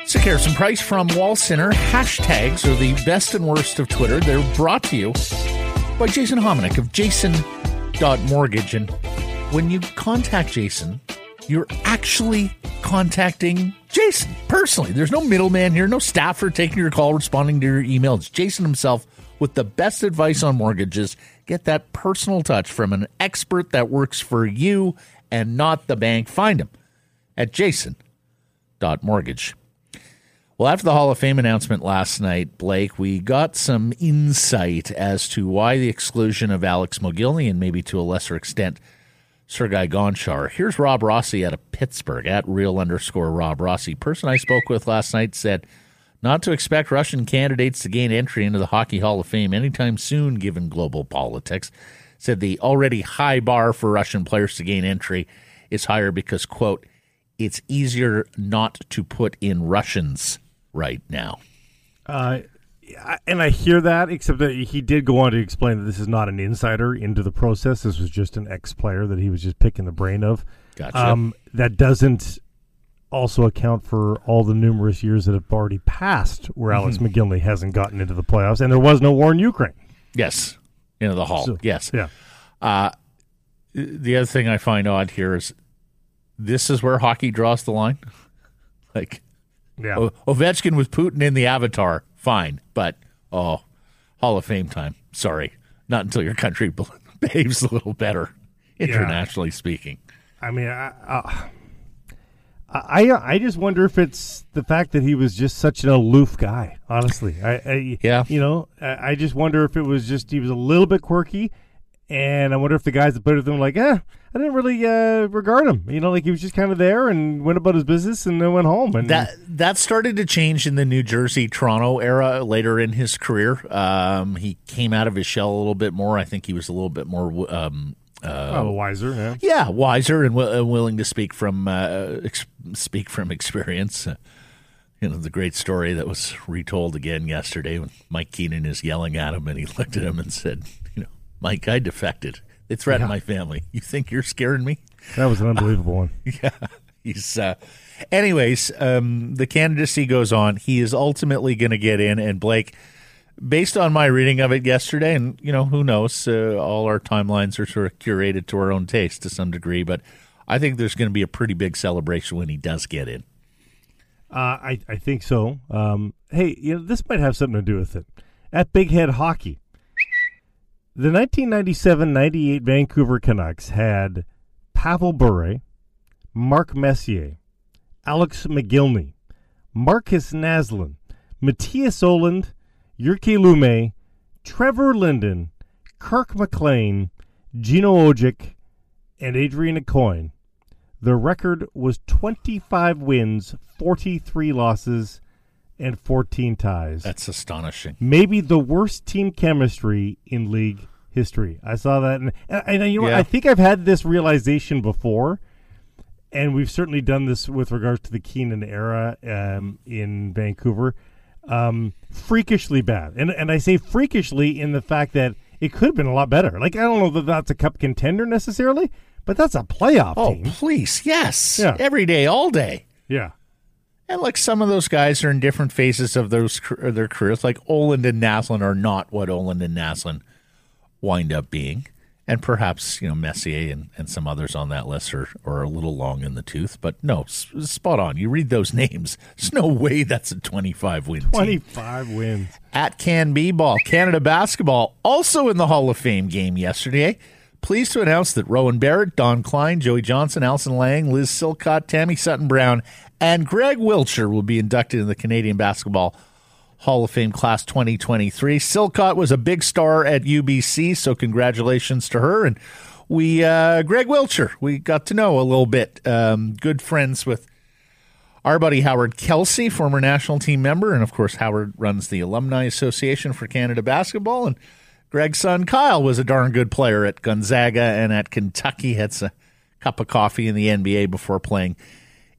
Sekeres and Price from Wall Center. Hashtags are the best and worst of Twitter. They're brought to you by Jason Hominick of Jason.mortgage. And when you contact Jason, you're actually contacting Jason personally. There's no middleman here, no staffer taking your call, responding to your email. It's Jason himself with the best advice on mortgages. Get that personal touch from an expert that works for you and not the bank. Find him at jason.mortgage. Well, after the Hall of Fame announcement last night, Blake, we got some insight as to why the exclusion of Alex Mogilny and maybe to a lesser extent Sergei Gonchar. Here's Rob Rossi out of Pittsburgh at real underscore Rob Rossi. Person I spoke with last night said not to expect Russian candidates to gain entry into the Hockey Hall of Fame anytime soon, given global politics. Said the already high bar for Russian players to gain entry is higher because, quote, it's easier not to put in Russians right now. Uh, and I hear that, except that he did go on to explain that this is not an insider into the process. This was just an ex-player that he was just picking the brain of. Gotcha. Um, that doesn't also account for all the numerous years that have already passed where Alex Mm-hmm. McGinley hasn't gotten into the playoffs, and there was no war in Ukraine. Yes, into the hall. So- yes. Yeah. Uh, the other thing I find odd here is this is where hockey draws the line. *laughs* Like Yeah. O- Ovechkin was Putin in the avatar, fine, but oh, Hall of Fame time. Sorry, not until your country *laughs* behaves a little better, internationally speaking. I mean, I, uh, I, I, I just wonder if it's the fact that he was just such an aloof guy. Honestly, I, I Yeah. you know, I, I just wonder if it was just he was a little bit quirky, and I wonder if the guys that put it with him were like, eh, I didn't really uh, regard him. You know, like he was just kind of there and went about his business and then went home. And That that started to change in the New Jersey Toronto era later in his career. Um, he came out of his shell a little bit more. I think he was a little bit more um, oh, wiser. Yeah. yeah, wiser and w- uh, willing to speak from uh, ex- speak from experience. Uh, you know the great story that was retold again yesterday when Mike Keenan is yelling at him and he looked at him and said, "You know, Mike, I defected. They threatened my family. You think you're scaring me?" That was an unbelievable one. *laughs* yeah, he's. Uh, anyways, um, the candidacy goes on. He is ultimately going to get in, and Blake, based on my reading of it yesterday, and you know who knows, uh, all our timelines are sort of curated to our own taste to some degree, but I think there's going to be a pretty big celebration when he does get in. Uh, I, I think so. Um, hey, you know, this might have something to do with it. At Big Head Hockey, the 1997-98 Vancouver Canucks had Pavel Bure, Mark Messier, Alex Mogilny, Markus Naslund, Mattias Ohlund, Jyrki Lumme, Trevor Linden, Kirk McLean, Gino Odjick, and Adrian Aucoin. The record was 25 wins, 43 losses, and 14 ties. That's astonishing. Maybe the worst team chemistry in league history. I saw that, and, and, and you know. Yeah. I think I've had this realization before, and we've certainly done this with regards to the Keenan era um, in Vancouver. Um, freakishly bad, and and I say freakishly in the fact that it could have been a lot better. Like I don't know that that's a cup contender necessarily, but that's a playoff Oh, team. please, yes, Yeah. every day, all day. Yeah. And like some of those guys are in different phases of those their careers. Like Ohlund and Naslund are not what Ohlund and Naslund wind up being, and perhaps you know Messier and, and some others on that list are, are a little long in the tooth. But no, s- spot on. You read those *laughs* names. There's no way that's a 25 win team. 25 wins. At Can B Ball, Canada basketball also in the Hall of Fame game yesterday. Pleased to announce that Rowan Barrett, Don Klein, Joey Johnson, Alison Lang, Liz Silcott, Tammy Sutton Brown, and Greg Wiltjer will be inducted in the Canadian Basketball Hall of Fame Class 2023. Silcott was a big star at UBC, so congratulations to her. And we, uh, Greg Wiltjer, we got to know a little bit. Um, good friends with our buddy Howard Kelsey, former national team member, and of course Howard runs the Alumni Association for Canada Basketball. And Greg's son Kyle was a darn good player at Gonzaga and at Kentucky. Had a cup of coffee in the NBA before playing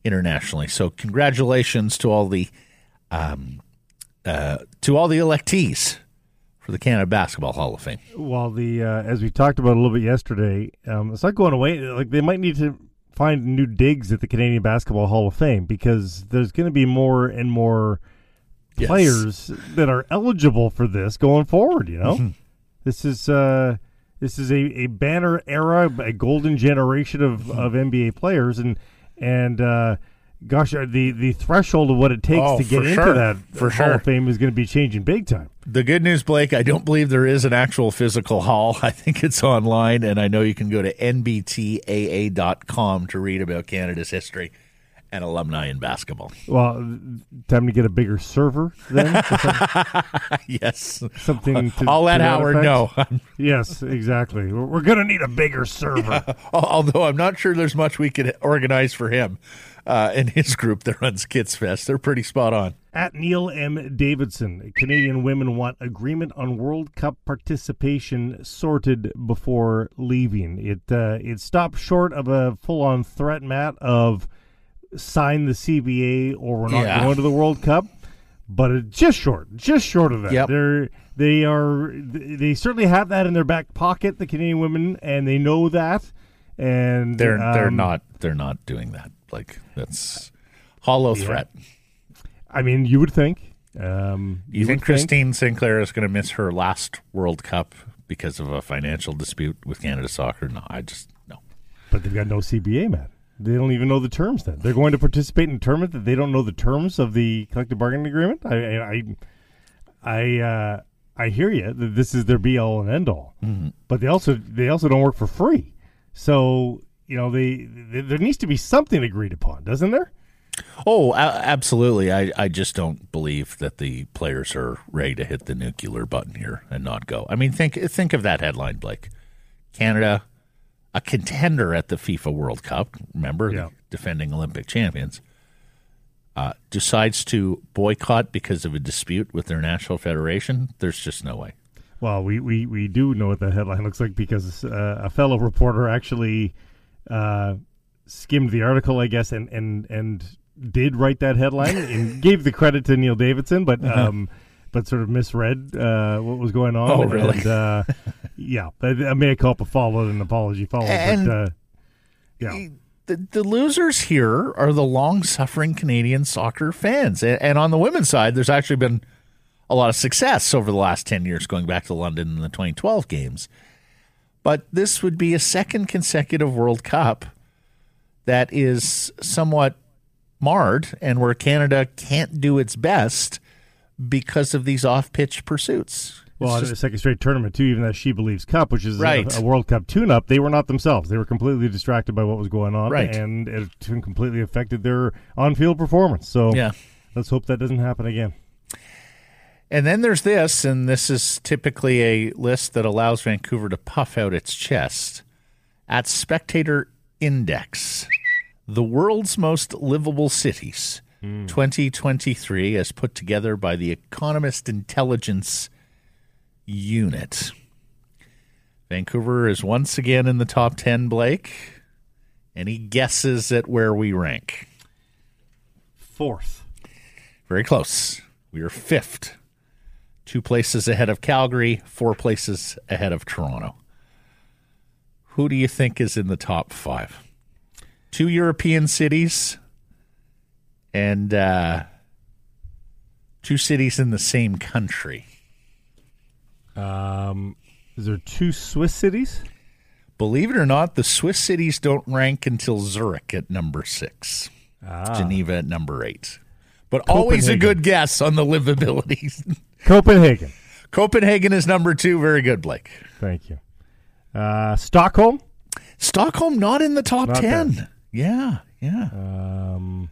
internationally. So congratulations to all the um, uh, to all the electees for the Canada Basketball Hall of Fame. Well, the uh, as we talked about a little bit yesterday, um, it's not going away. Like they might need to find new digs at the Canadian Basketball Hall of Fame because there's going to be more and more Yes. players that are eligible for this going forward. You know, Mm-hmm. this is uh, this is a, a banner era, a golden generation of, Mm-hmm. of NBA players, and and uh, gosh, uh, the the threshold of what it takes Oh, to get into sure. that For Hall sure. of Fame is going to be changing big time. The good news, Blake, I don't believe there is an actual physical hall. *laughs* I think it's online, and I know you can go to nbtaa.com to read about Canada's history and alumni in basketball. Well, time to get a bigger server then. *laughs* yes. Something. To, I'll let Howard know. *laughs* yes, exactly. We're, we're going to need a bigger server. *laughs* Although I'm not sure there's much we could organize for him uh, and his group that runs Kids Fest. They're pretty spot on. At Neil M. Davidson, Canadian women want agreement on World Cup participation sorted before leaving. It uh, it stopped short of a full on threat, Matt, of sign the CBA or we're not Yeah. going to the World Cup, but it's just short, just short of that. Yep. They're they are they certainly have that in their back pocket, the Canadian women, and they know that. And They're they're um, not they're not doing that. Like that's hollow threat. I mean, you would think. Um, You, think Christine Sinclair is going to miss her last World Cup because of a financial dispute with Canada Soccer? No, I just no. But they've got no CBA, man. They don't even know the terms. Then they're going to participate in a tournament that they don't know the terms of the collective bargaining agreement. I, I, I, I, uh, I hear you. That this is their be all and end all. But they also they also don't work for free. So you know they, they there needs to be something agreed upon, doesn't there? Oh, absolutely. I, I just don't believe that the players are ready to hit the nuclear button here and not go. I mean, think think of that headline, Blake. Canada, a contender at the FIFA World Cup. Remember, the Yeah. defending Olympic champions. Uh, decides to boycott because of a dispute with their national federation. There's just no way. Well, we, we, we do know what that headline looks like because uh, a fellow reporter actually uh, skimmed the article, I guess, and, and, and did write that headline *laughs* and gave the credit to Neil Davidson, but um, but sort of misread uh, what was going on. Oh, really? And, uh, *laughs* yeah, a a mea culpa followed, an apology followed. And- but, uh, yeah, the, the losers here are the long suffering Canadian soccer fans. And, and on the women's side, there's actually been a lot of success over the last 10 years, going back to London in the 2012 games. But this would be a second consecutive World Cup that is somewhat marred and where Canada can't do its best because of these off pitch pursuits. Well, It's just- the second straight tournament too, even that She Believes Cup, which is a- Right. a, World Cup tune-up, they were not themselves. They were completely distracted by what was going on, Right. and it completely affected their on-field performance. So, Yeah. let's hope that doesn't happen again. And then there's this, and this is typically a list that allows Vancouver to puff out its chest. At Spectator Index, the world's most livable cities, hmm. 2023, as put together by the Economist Intelligence Unit. Vancouver is once again in the top 10, Blake. Any guesses at where we rank? Fourth, Very close. We are fifth. Two places ahead of Calgary, four places ahead of Toronto. Who do you think is in the top five? Two European cities and uh, two cities in the same country. Um, is there two Swiss cities? Believe it or not, the Swiss cities don't rank until Zurich at number six, Geneva at number eight. But always a good guess on the livability. *laughs* Copenhagen. Copenhagen is number two. Very good, Blake. Thank you. Uh, Stockholm. Stockholm not in the top Not 10. there. Yeah, yeah. Um,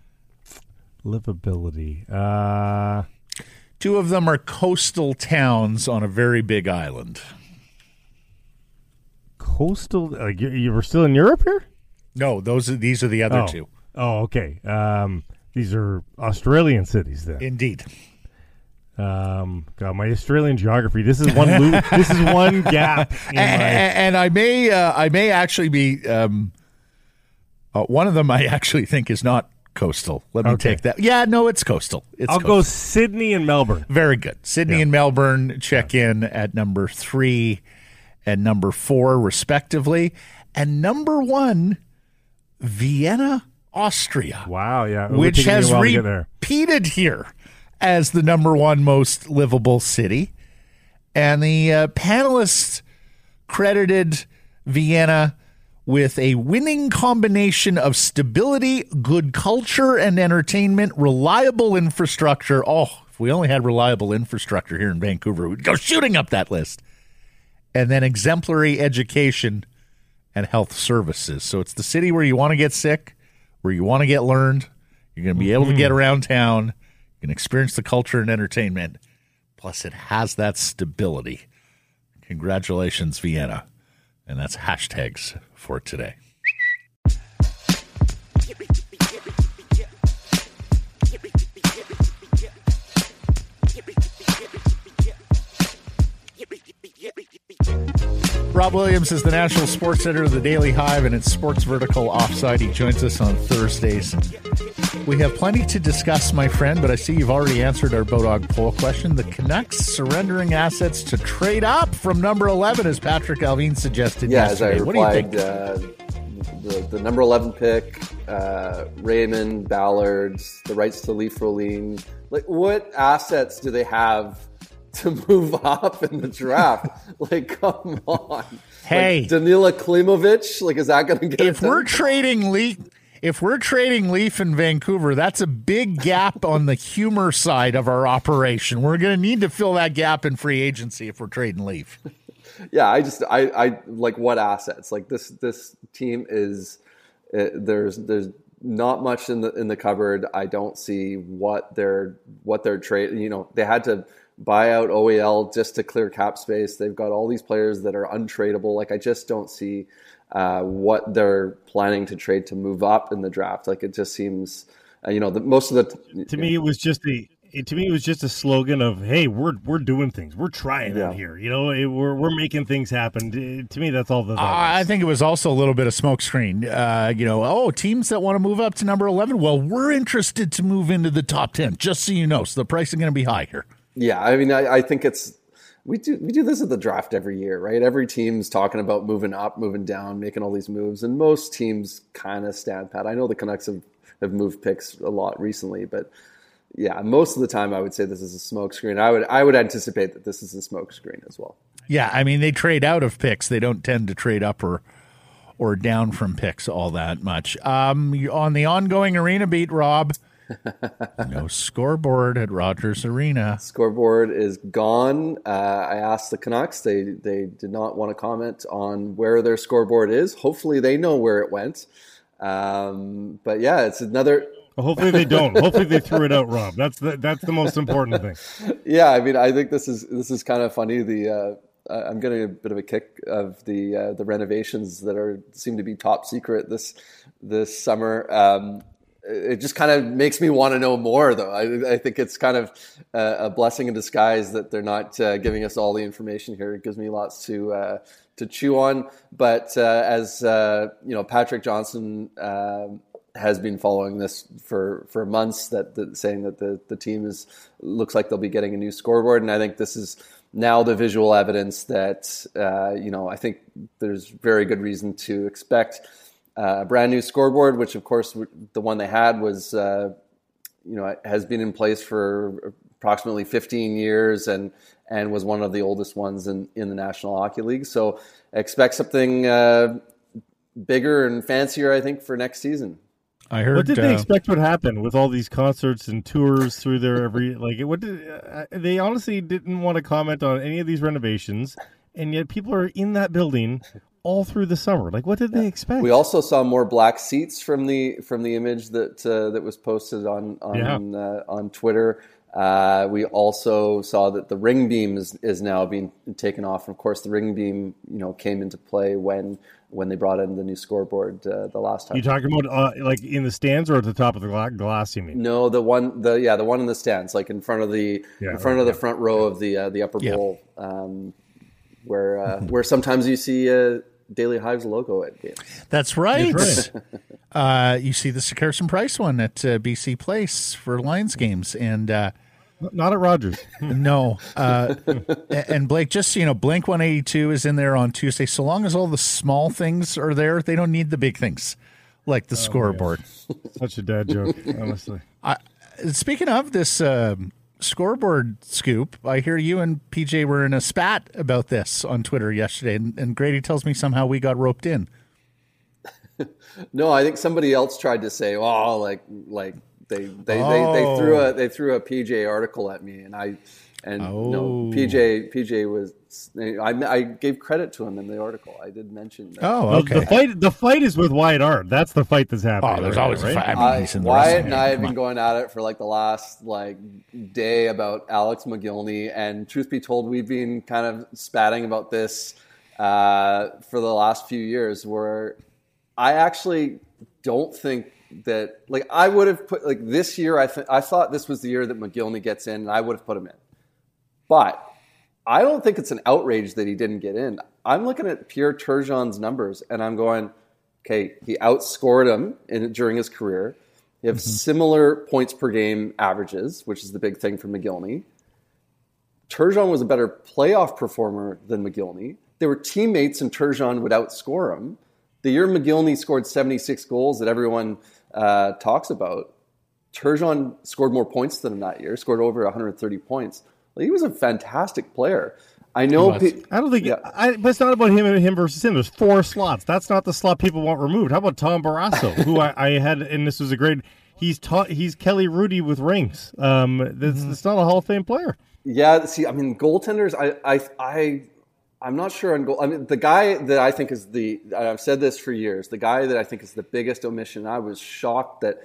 livability. Uh, Two of them are coastal towns on a very big island. coastal. Like you, you were still in Europe here? No, those are these are the other oh. two. Oh, okay. Um, these are Australian cities then. Indeed. Um, God, my Australian geography. This is one. Lo- *laughs* this is one gap. In And, my, and I may uh, I may actually be um, uh, one of them I actually think is not coastal. Let me Okay. take that. Yeah, no, it's coastal. It's I'll coastal. go Sydney and Melbourne. Very good. Sydney and Melbourne check in at number three and number four, respectively. And number one, Vienna, Austria, Wow, yeah, it which take me a has while to get there. repeated here as the number one most livable city. And the uh, panelists credited Vienna with a winning combination of stability, good culture and entertainment, reliable infrastructure. Oh, if we only had reliable infrastructure here in Vancouver, we'd go shooting up that list. And then exemplary education and health services. So it's the city where you want to get sick, where you want to get learned. You're going to be able to get mm-hmm. around town. You can experience the culture and entertainment. Plus, it has that stability. Congratulations, Vienna. And that's hashtags for today. Rob Williams is the national sports editor of the Daily Hive and its sports vertical offside. He joins us on Thursdays We have plenty to discuss, my friend, but I see you've already answered our Bodog poll question. The Canucks surrendering assets to trade up from number 11, as Patrik Allvin suggested Yeah, yesterday. as I what do you replied, think? uh, the, the number 11 pick, uh, Raymond, Ballard, the rights to Leaf Roline. Like, what assets do they have to *laughs* move up in the draft? *laughs* like, come on. Hey. Like, Danila Klimovich, like, is that going to get if we're trading Leaf, if we're trading Leaf in Vancouver, that's a big gap *laughs* on the humor side of our operation. We're going to need to fill that gap in free agency if we're trading Leaf. *laughs* yeah, I just I I like what assets like this this team is uh, there's there's not much in the in the cupboard. I don't see what they're what they're trade. You know, they had to buy out OEL just to clear cap space. They've got all these players that are untradeable. Like I just don't see uh, what they're planning to trade to move up in the draft. Like it just seems, uh, you know, the, most of the To me, it was just a. It, to me, it was just a slogan of "Hey, we're we're doing things. We're trying Yeah. out here. You know, it, we're we're making things happen." Uh, To me, that's all that. that I think it was also a little bit of smokescreen. Uh, you know, oh, teams that want to move up to number 11, well, we're interested to move into the top 10, just so you know. So the price is going to be high here. Yeah, I mean, I, I think it's we do we do this at the draft every year, right? Every team's talking about moving up, moving down, making all these moves, and most teams kind of stand pat. I know the Canucks have, have moved picks a lot recently, but yeah, most of the time I would say this is a smokescreen. I would I would anticipate that this is a smokescreen as well. Yeah, I mean, they trade out of picks. They don't tend to trade up or or down from picks all that much. Um, on the ongoing arena beat, Rob, no scoreboard at Rogers Arena. Scoreboard is gone. Uh, I asked the Canucks; they they did not want to comment on where their scoreboard is. Hopefully, they know where it went. Um, but yeah, it's another Well, hopefully they don't. hopefully they threw it out, Rob. That's the that's the most important thing. *laughs* yeah, I mean, I think this is this is kind of funny. The uh, I'm getting a bit of a kick of the uh, the renovations that are seem to be top secret this this summer. Um, it just kind of makes me want to know more, though. I, I think it's kind of a, a blessing in disguise that they're not uh, giving us all the information here. It gives me lots to uh, to chew on. But uh, as uh, you know, Patrick Johnston. um has been following this for for months that, that saying that the the team is looks like they'll be getting a new scoreboard and I think this is now the visual evidence that uh, you know I think there's very good reason to expect uh, a brand new scoreboard which of course the one they had was uh, you know has been in place for approximately 15 years and and was one of the oldest ones in in the National Hockey League so expect something uh, bigger and fancier I think for next season I heard. What did they uh, expect would happen with all these concerts and tours through there every *laughs* like? What did uh, they honestly didn't want to comment on any of these renovations, and yet people are in that building all through the summer. Like, what did they expect? We also saw more black seats from the from the image that uh, that was posted on on uh, on Twitter. Uh, we also saw that the ring beam is, is now being taken off. And of course, the ring beam you know came into play when when they brought in the new scoreboard uh, the last time. You talking about uh, like in the stands or at the top of the gla- glass? You mean? No, the one the yeah the one in the stands, like in front of the Yeah, in front right, of the yeah. front row of the uh, the upper Yeah. bowl, um, where uh, where sometimes you see uh, Daily Hive's logo at games. That's right. That's *laughs* Uh, you see the Carson Price one at uh, BC Place for Lions games, and uh, Not at Rogers. *laughs* no, uh, and Blake, just you know, Blink One Eighty Two is in there on Tuesday. So long as all the small things are there, they don't need the big things like the scoreboard. Such a dad joke, honestly. *laughs* Speaking of this um scoreboard scoop, I hear you and PJ were in a spat about this on Twitter yesterday, and, and Grady tells me somehow we got roped in. *laughs* No, I think somebody else tried to say, "Oh, like like they they, they, they threw oh. a they threw a PJ article at me," and I and no Oh. PJ PJ was I, I gave credit to him in the article. I did mention that. Oh, okay. The fight, the fight is with Wyatt Arndt. That's the fight that's happening. Oh, there's right always now, a fight. I mean, I, in the Wyatt wrestling and I have been on. going at it for like the last like day about Alex Mogilny, and truth be told, we've been kind of spatting about this uh, for the last few years. Where I actually don't think that like I would have put like this year. I th- I thought this was the year that Mogilny gets in, and I would have put him in, but I don't think it's an outrage that he didn't get in. I'm looking at Pierre Turgeon's numbers, and I'm going, okay, he outscored him in, during his career. You have similar points per game averages, which is the big thing for Mogilny. Turgeon was a better playoff performer than Mogilny. They were teammates, and Turgeon would outscore him. The year Mogilny scored 76 goals that everyone uh, talks about, Turgeon scored more points than him that year, scored over 130 points. Well, he was a fantastic player. I know. Pe- I don't think, Yeah. I, but it's not about him and him versus him. There's four slots. That's not the slot people want removed. How about Tom Barrasso, *laughs* who I, I had, and this was a great. He's taught. He's Kelly Hrudey with rings. Um, that's, Mm-hmm. that's not a Hall of Fame player. Yeah, see, I mean, goaltenders, I, I, I, I'm not sure on goal. I mean, the guy that I think is the, I've said this for years, the guy that I think is the biggest omission. I was shocked that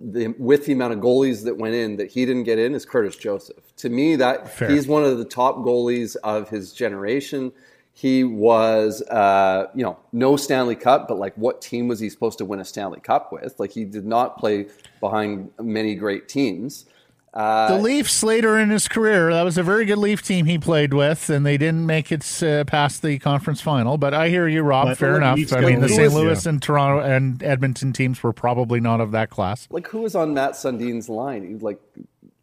the, with the amount of goalies that went in, that he didn't get in is Curtis Joseph. To me, that he's one of the top goalies of his generation. He was, uh, you know, no Stanley Cup, but like, what team was he supposed to win a Stanley Cup with? Like, he did not play behind many great teams. The Leafs later in his career, that was a very good Leaf team he played with, and they didn't make it uh, past the conference final. But I hear you, Rob. Fair Well, enough. I mean, the Lewis, St. yeah. Louis and Toronto and Edmonton teams were probably not of that class. like who was on Mats Sundin's line? He like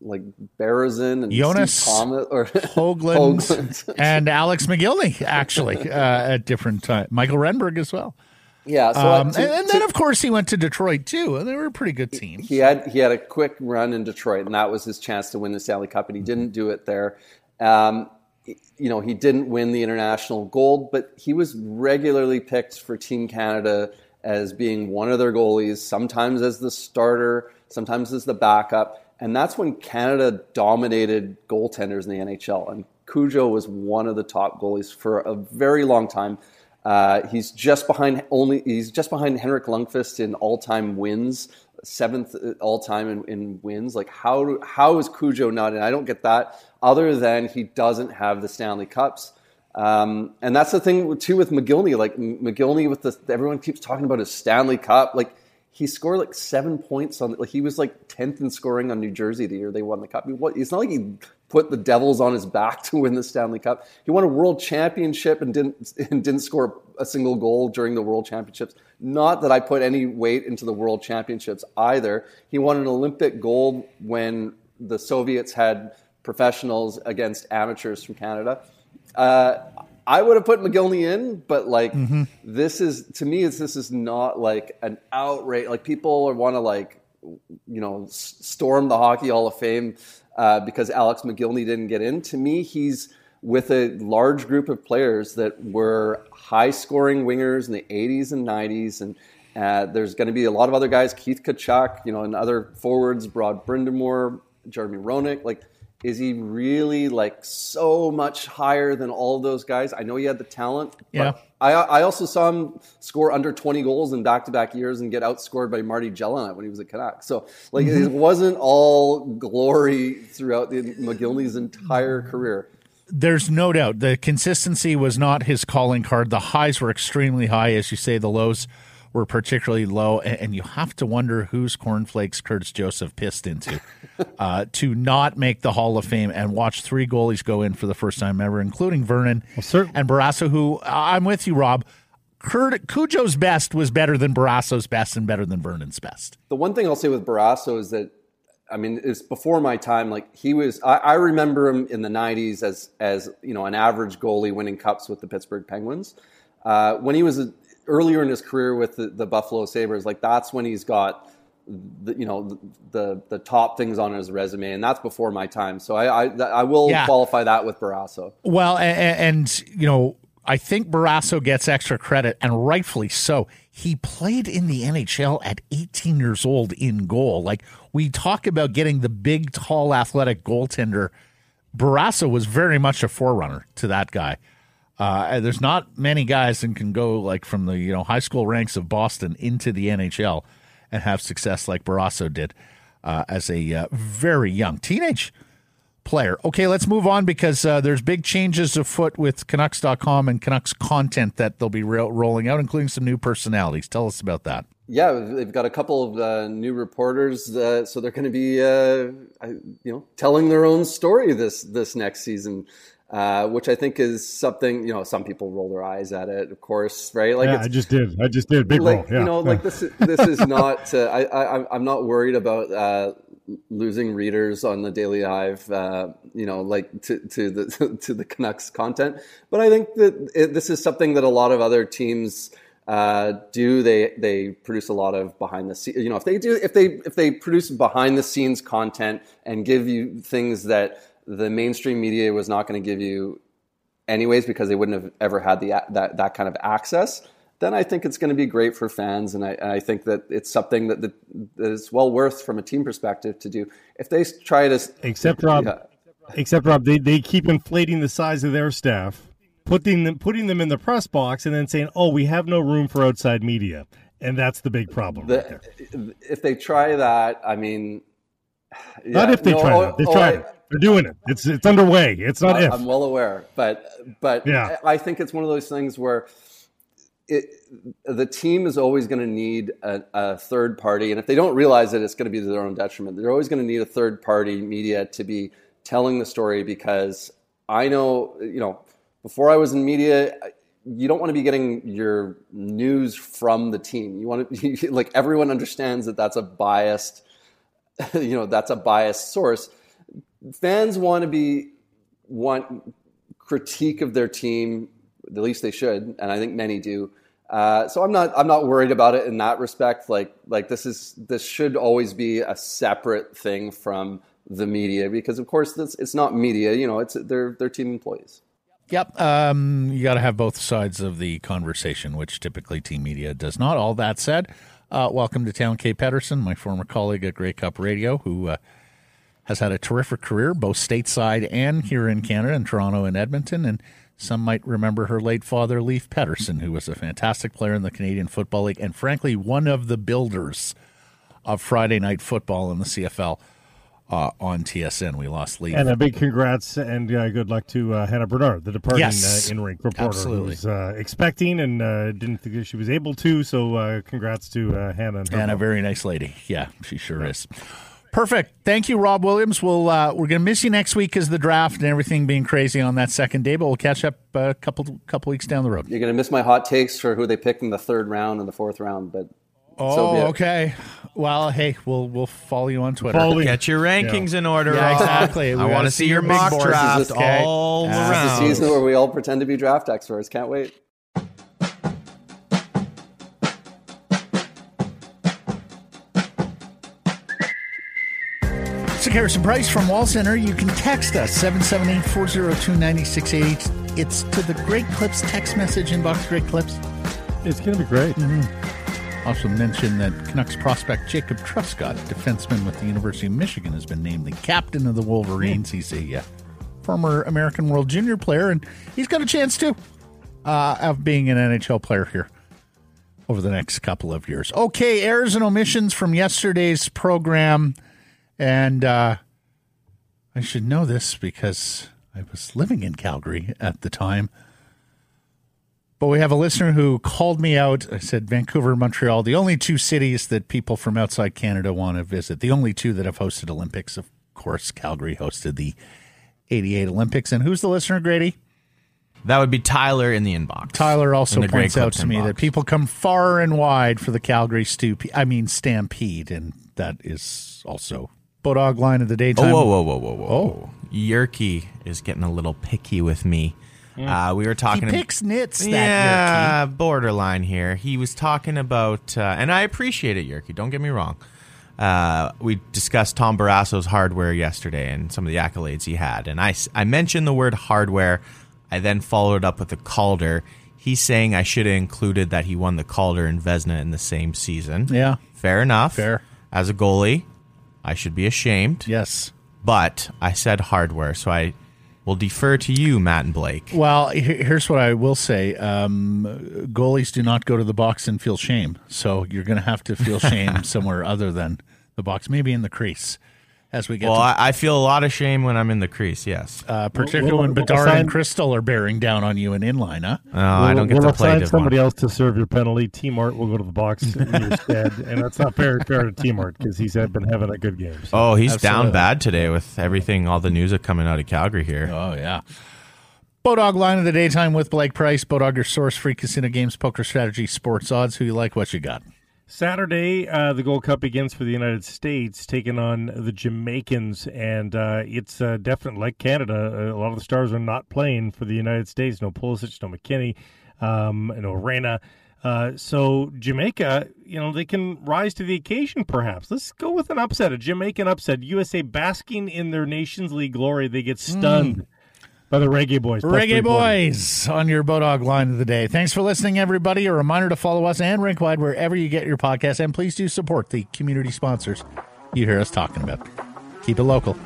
like Berezin and Jonas Steve Thomas or *laughs* Hoglund, Hoglund. and Alex Mogilny, actually, uh, at different times. Mikael Renberg as well. Yeah. So Um, to- and, and to- then, of course, he went to Detroit too, and they were a pretty good team. he had he had a quick run in Detroit, and that was his chance to win the Stanley Cup, and he didn't do it there. Um, you know, he didn't win the international gold, but he was regularly picked for Team Canada as being one of their goalies, sometimes as the starter, sometimes as the backup. And that's when Canada dominated goaltenders in the NHL. And Cujo was one of the top goalies for a very long time. Uh, he's just behind only he's just behind Henrik Lundqvist in all-time wins, seventh all-time in, in wins. Like how how is Cujo not in? I don't get that. Other than he doesn't have the Stanley Cups, um, and that's the thing too with Mogilny. Like Mogilny with the everyone keeps talking about his Stanley Cup. Like he scored like seven points on. Like he was like tenth in scoring on New Jersey the year they won the cup. He, what, it's not like he put the Devils on his back *laughs* to win the Stanley Cup. He won a World Championship and didn't and didn't score a single goal during the World Championships. Not that I put any weight into the World Championships either. He won an Olympic gold when the Soviets had professionals against amateurs from Canada. Uh, I would have put Mogilny in, but like this is to me, it's, this is not like an outrage. Like people want to like you know storm the Hockey Hall of Fame uh, because Alex Mogilny didn't get in. To me, he's with a large group of players that were high scoring wingers in the 80s and 90s and uh, there's going to be a lot of other guys, Keith Tkachuk, you know, and other forwards, Rod Brind'Amour, Jeremy Roenick. Like, is he really like so much higher than all those guys? I know he had the talent. but Yeah. I, I also saw him score under 20 goals in back-to-back years and get outscored by Marty Gelinas when he was a Canuck. So, like, it mm-hmm. wasn't all glory throughout the, Mogilny's entire career. There's no doubt the consistency was not his calling card. The highs were extremely high, as you say. The lows were particularly low, and, and you have to wonder whose cornflakes Curtis Joseph pissed into *laughs* uh, to not make the Hall of Fame and watch three goalies go in for the first time ever, including Vernon cer- and Barrasso. Who I'm with you, Rob. Kurt, Cujo's best was better than Barrasso's best and better than Vernon's best. The one thing I'll say with Barrasso is that, I mean, it's before my time. Like he was, I, I remember him in the '90s as as you know an average goalie winning cups with the Pittsburgh Penguins. Uh, when he was uh, earlier in his career with the, the Buffalo Sabres, like that's when he's got the, you know the the top things on his resume, and that's before my time. So I I, I will Yeah. qualify that with Barrasso. Well, and, and you know, I think Barrasso gets extra credit, and rightfully so. He played in the NHL at 18 years old in goal. Like we talk about getting the big, tall, athletic goaltender. Barrasso was very much a forerunner to that guy. Uh, there's not many guys that can go like from the you know high school ranks of Boston into the NHL and have success like Barrasso did uh, as a uh, very young teenage player. Okay, let's move on because uh, there's big changes afoot with Canucks.com and Canucks content that they'll be ro- rolling out, including some new personalities. Tell us about that. Yeah, they've got a couple of uh, new reporters, uh, so they're going to be, uh, you know, telling their own story this this next season. Uh, which I think is something you know. Some people roll their eyes at it, of course, right? Like yeah, I just did. I just did big like, roll. Yeah. You know, like this. Is, this is not. Uh, I, I I'm not worried about uh, losing readers on the Daily Hive. Uh, you know, like to to the *laughs* to the Canucks content, but I think that it, this is something that a lot of other teams. Uh, do they they produce a lot of behind the scenes you know if they do if they if they produce behind the scenes content and give you things that the mainstream media was not going to give you anyways because they wouldn't have ever had the that that kind of access then I think it's going to be great for fans, and I, and I think that it's something that, that, that is well worth from a team perspective to do. If they try to, except Rob, yeah. except Rob, they, they keep inflating the size of their staff, putting them putting them in the press box, and then saying, "Oh, we have no room for outside media," and that's the big problem. The, right if they try that, I mean, yeah, not if they no, try oh, oh, it. They oh, try it. They're doing it. It's it's underway. It's not if. I'm well aware, but but yeah. I think it's one of those things where it, the team is always going to need a, a, third party, and if they don't realize it, it's going to be to their own detriment. They're always going to need a third party media to be telling the story because I know, you know, before I was in media, you don't want to be getting your news from the team. You want to, *laughs* like, everyone understands that that's a biased, *laughs* you know, that's a biased source fans want to be want critique of their team. At least they should, and I think many do. Uh, so I'm not I'm not worried about it in that respect. Like like this is this should always be a separate thing from the media because of course it's, it's not media. You know, it's they're they're team employees. Yep. Um, you got to have both sides of the conversation, which typically team media does not. All that said, uh, welcome to town, Kay Pedersen, my former colleague at Grey Cup Radio, who uh, has had a terrific career, both stateside and here in Canada, in Toronto and Edmonton. And some might remember her late father, Leif Pedersen, who was a fantastic player in the Canadian Football League and, frankly, one of the builders of Friday night football in the CFL. Uh, on TSN. We lost Leif. And a big congrats and uh, good luck to uh, Hannah Bernard, the departing yes, uh, in-ring reporter absolutely. who was uh, expecting and uh, didn't think she was able to. So congrats to Hannah. And, a very nice lady. Yeah, she sure yeah. is. Perfect. Thank you, Rob Williams. We'll uh, we're gonna miss you next week because the draft and everything being crazy on that second day, but we'll catch up a couple couple weeks down the road. You're gonna miss my hot takes for who they picked in the third round and the fourth round, but oh, so okay. Well, hey, we'll we'll follow you on Twitter. Follow Get your rankings yeah. in order. Yeah, exactly. I want to see your mock draft all around. This is the season where we all pretend to be draft experts. Can't wait. Harrison Price from Wall Center. You can text us 778 402 9688. It's to the Great Clips text message inbox, Great Clips. It's going to be great. Mm-hmm. Also mention that Canucks prospect Jacob Truscott, defenseman with the University of Michigan, has been named the captain of the Wolverines. Mm. He's a uh, former American World Junior player, and he's got a chance too uh, of being an NHL player here over the next couple of years. Okay, errors and omissions from yesterday's program. And uh, I should know this because I was living in Calgary at the time. But we have a listener who called me out. I said Vancouver, Montreal, the only two cities that people from outside Canada want to visit. The only two that have hosted Olympics. Of course, Calgary hosted the 88 Olympics. And who's the listener, Grady? That would be Tyler in the inbox. Tyler also points out to inbox. me that people come far and wide for the Calgary Stoop. I mean Stampede, and that is also Bodog line of the daytime. Oh, whoa, whoa, whoa, whoa, whoa. Oh. Yerky is getting a little picky with me. Uh, we were talking. He picks nits. yeah, borderline here. He was talking about, uh, and I appreciate it, Yerky. Don't get me wrong. Uh, we discussed Tom Barrasso's hardware yesterday and some of the accolades he had, and I, I mentioned the word hardware. I then followed up with the Calder. He's saying I should have included that he won the Calder and Vezina in the same season. Yeah, fair enough. Fair as a goalie, I should be ashamed. Yes. But I said hardware, so I will defer to you, Matt and Blake. Well, here's what I will say: um, goalies do not go to the box and feel shame. So you're going to have to feel shame *laughs* somewhere other than the box, maybe in the crease as we get. Well, to, I feel a lot of shame when I'm in the crease. Yes, uh, particularly we'll, when Bedard we'll and Crystal are bearing down on you in inline. Huh? No, I don't get we'll to play. Assign somebody else to serve your penalty. T Mart will go to the box in your *laughs* stead, and that's not fair fair to T Mart because he's had been having a good game. So. Oh, he's Absolutely. down bad today with everything, all the news coming out of Calgary here. Oh yeah. Bodog line of the daytime with Blake Price. Bodog, your source free casino games, poker strategy, sports odds. Who you like? What you got? Saturday, uh, the Gold Cup begins for the United States, taking on the Jamaicans, and uh, it's uh, definitely like Canada. A lot of the stars are not playing for the United States. No Pulisic, no McKennie, um, no Reyna. Uh, so Jamaica, you know, they can rise to the occasion. Perhaps let's go with an upset, a Jamaican upset. USA basking in their Nations League glory, they get stunned. Mm by the Reggae Boys. Reggae Boys on your Bodog line of the day. Thanks for listening, everybody. A reminder to follow us and Rinkwide wherever you get your podcast, and please do support the community sponsors you hear us talking about. Keep it local.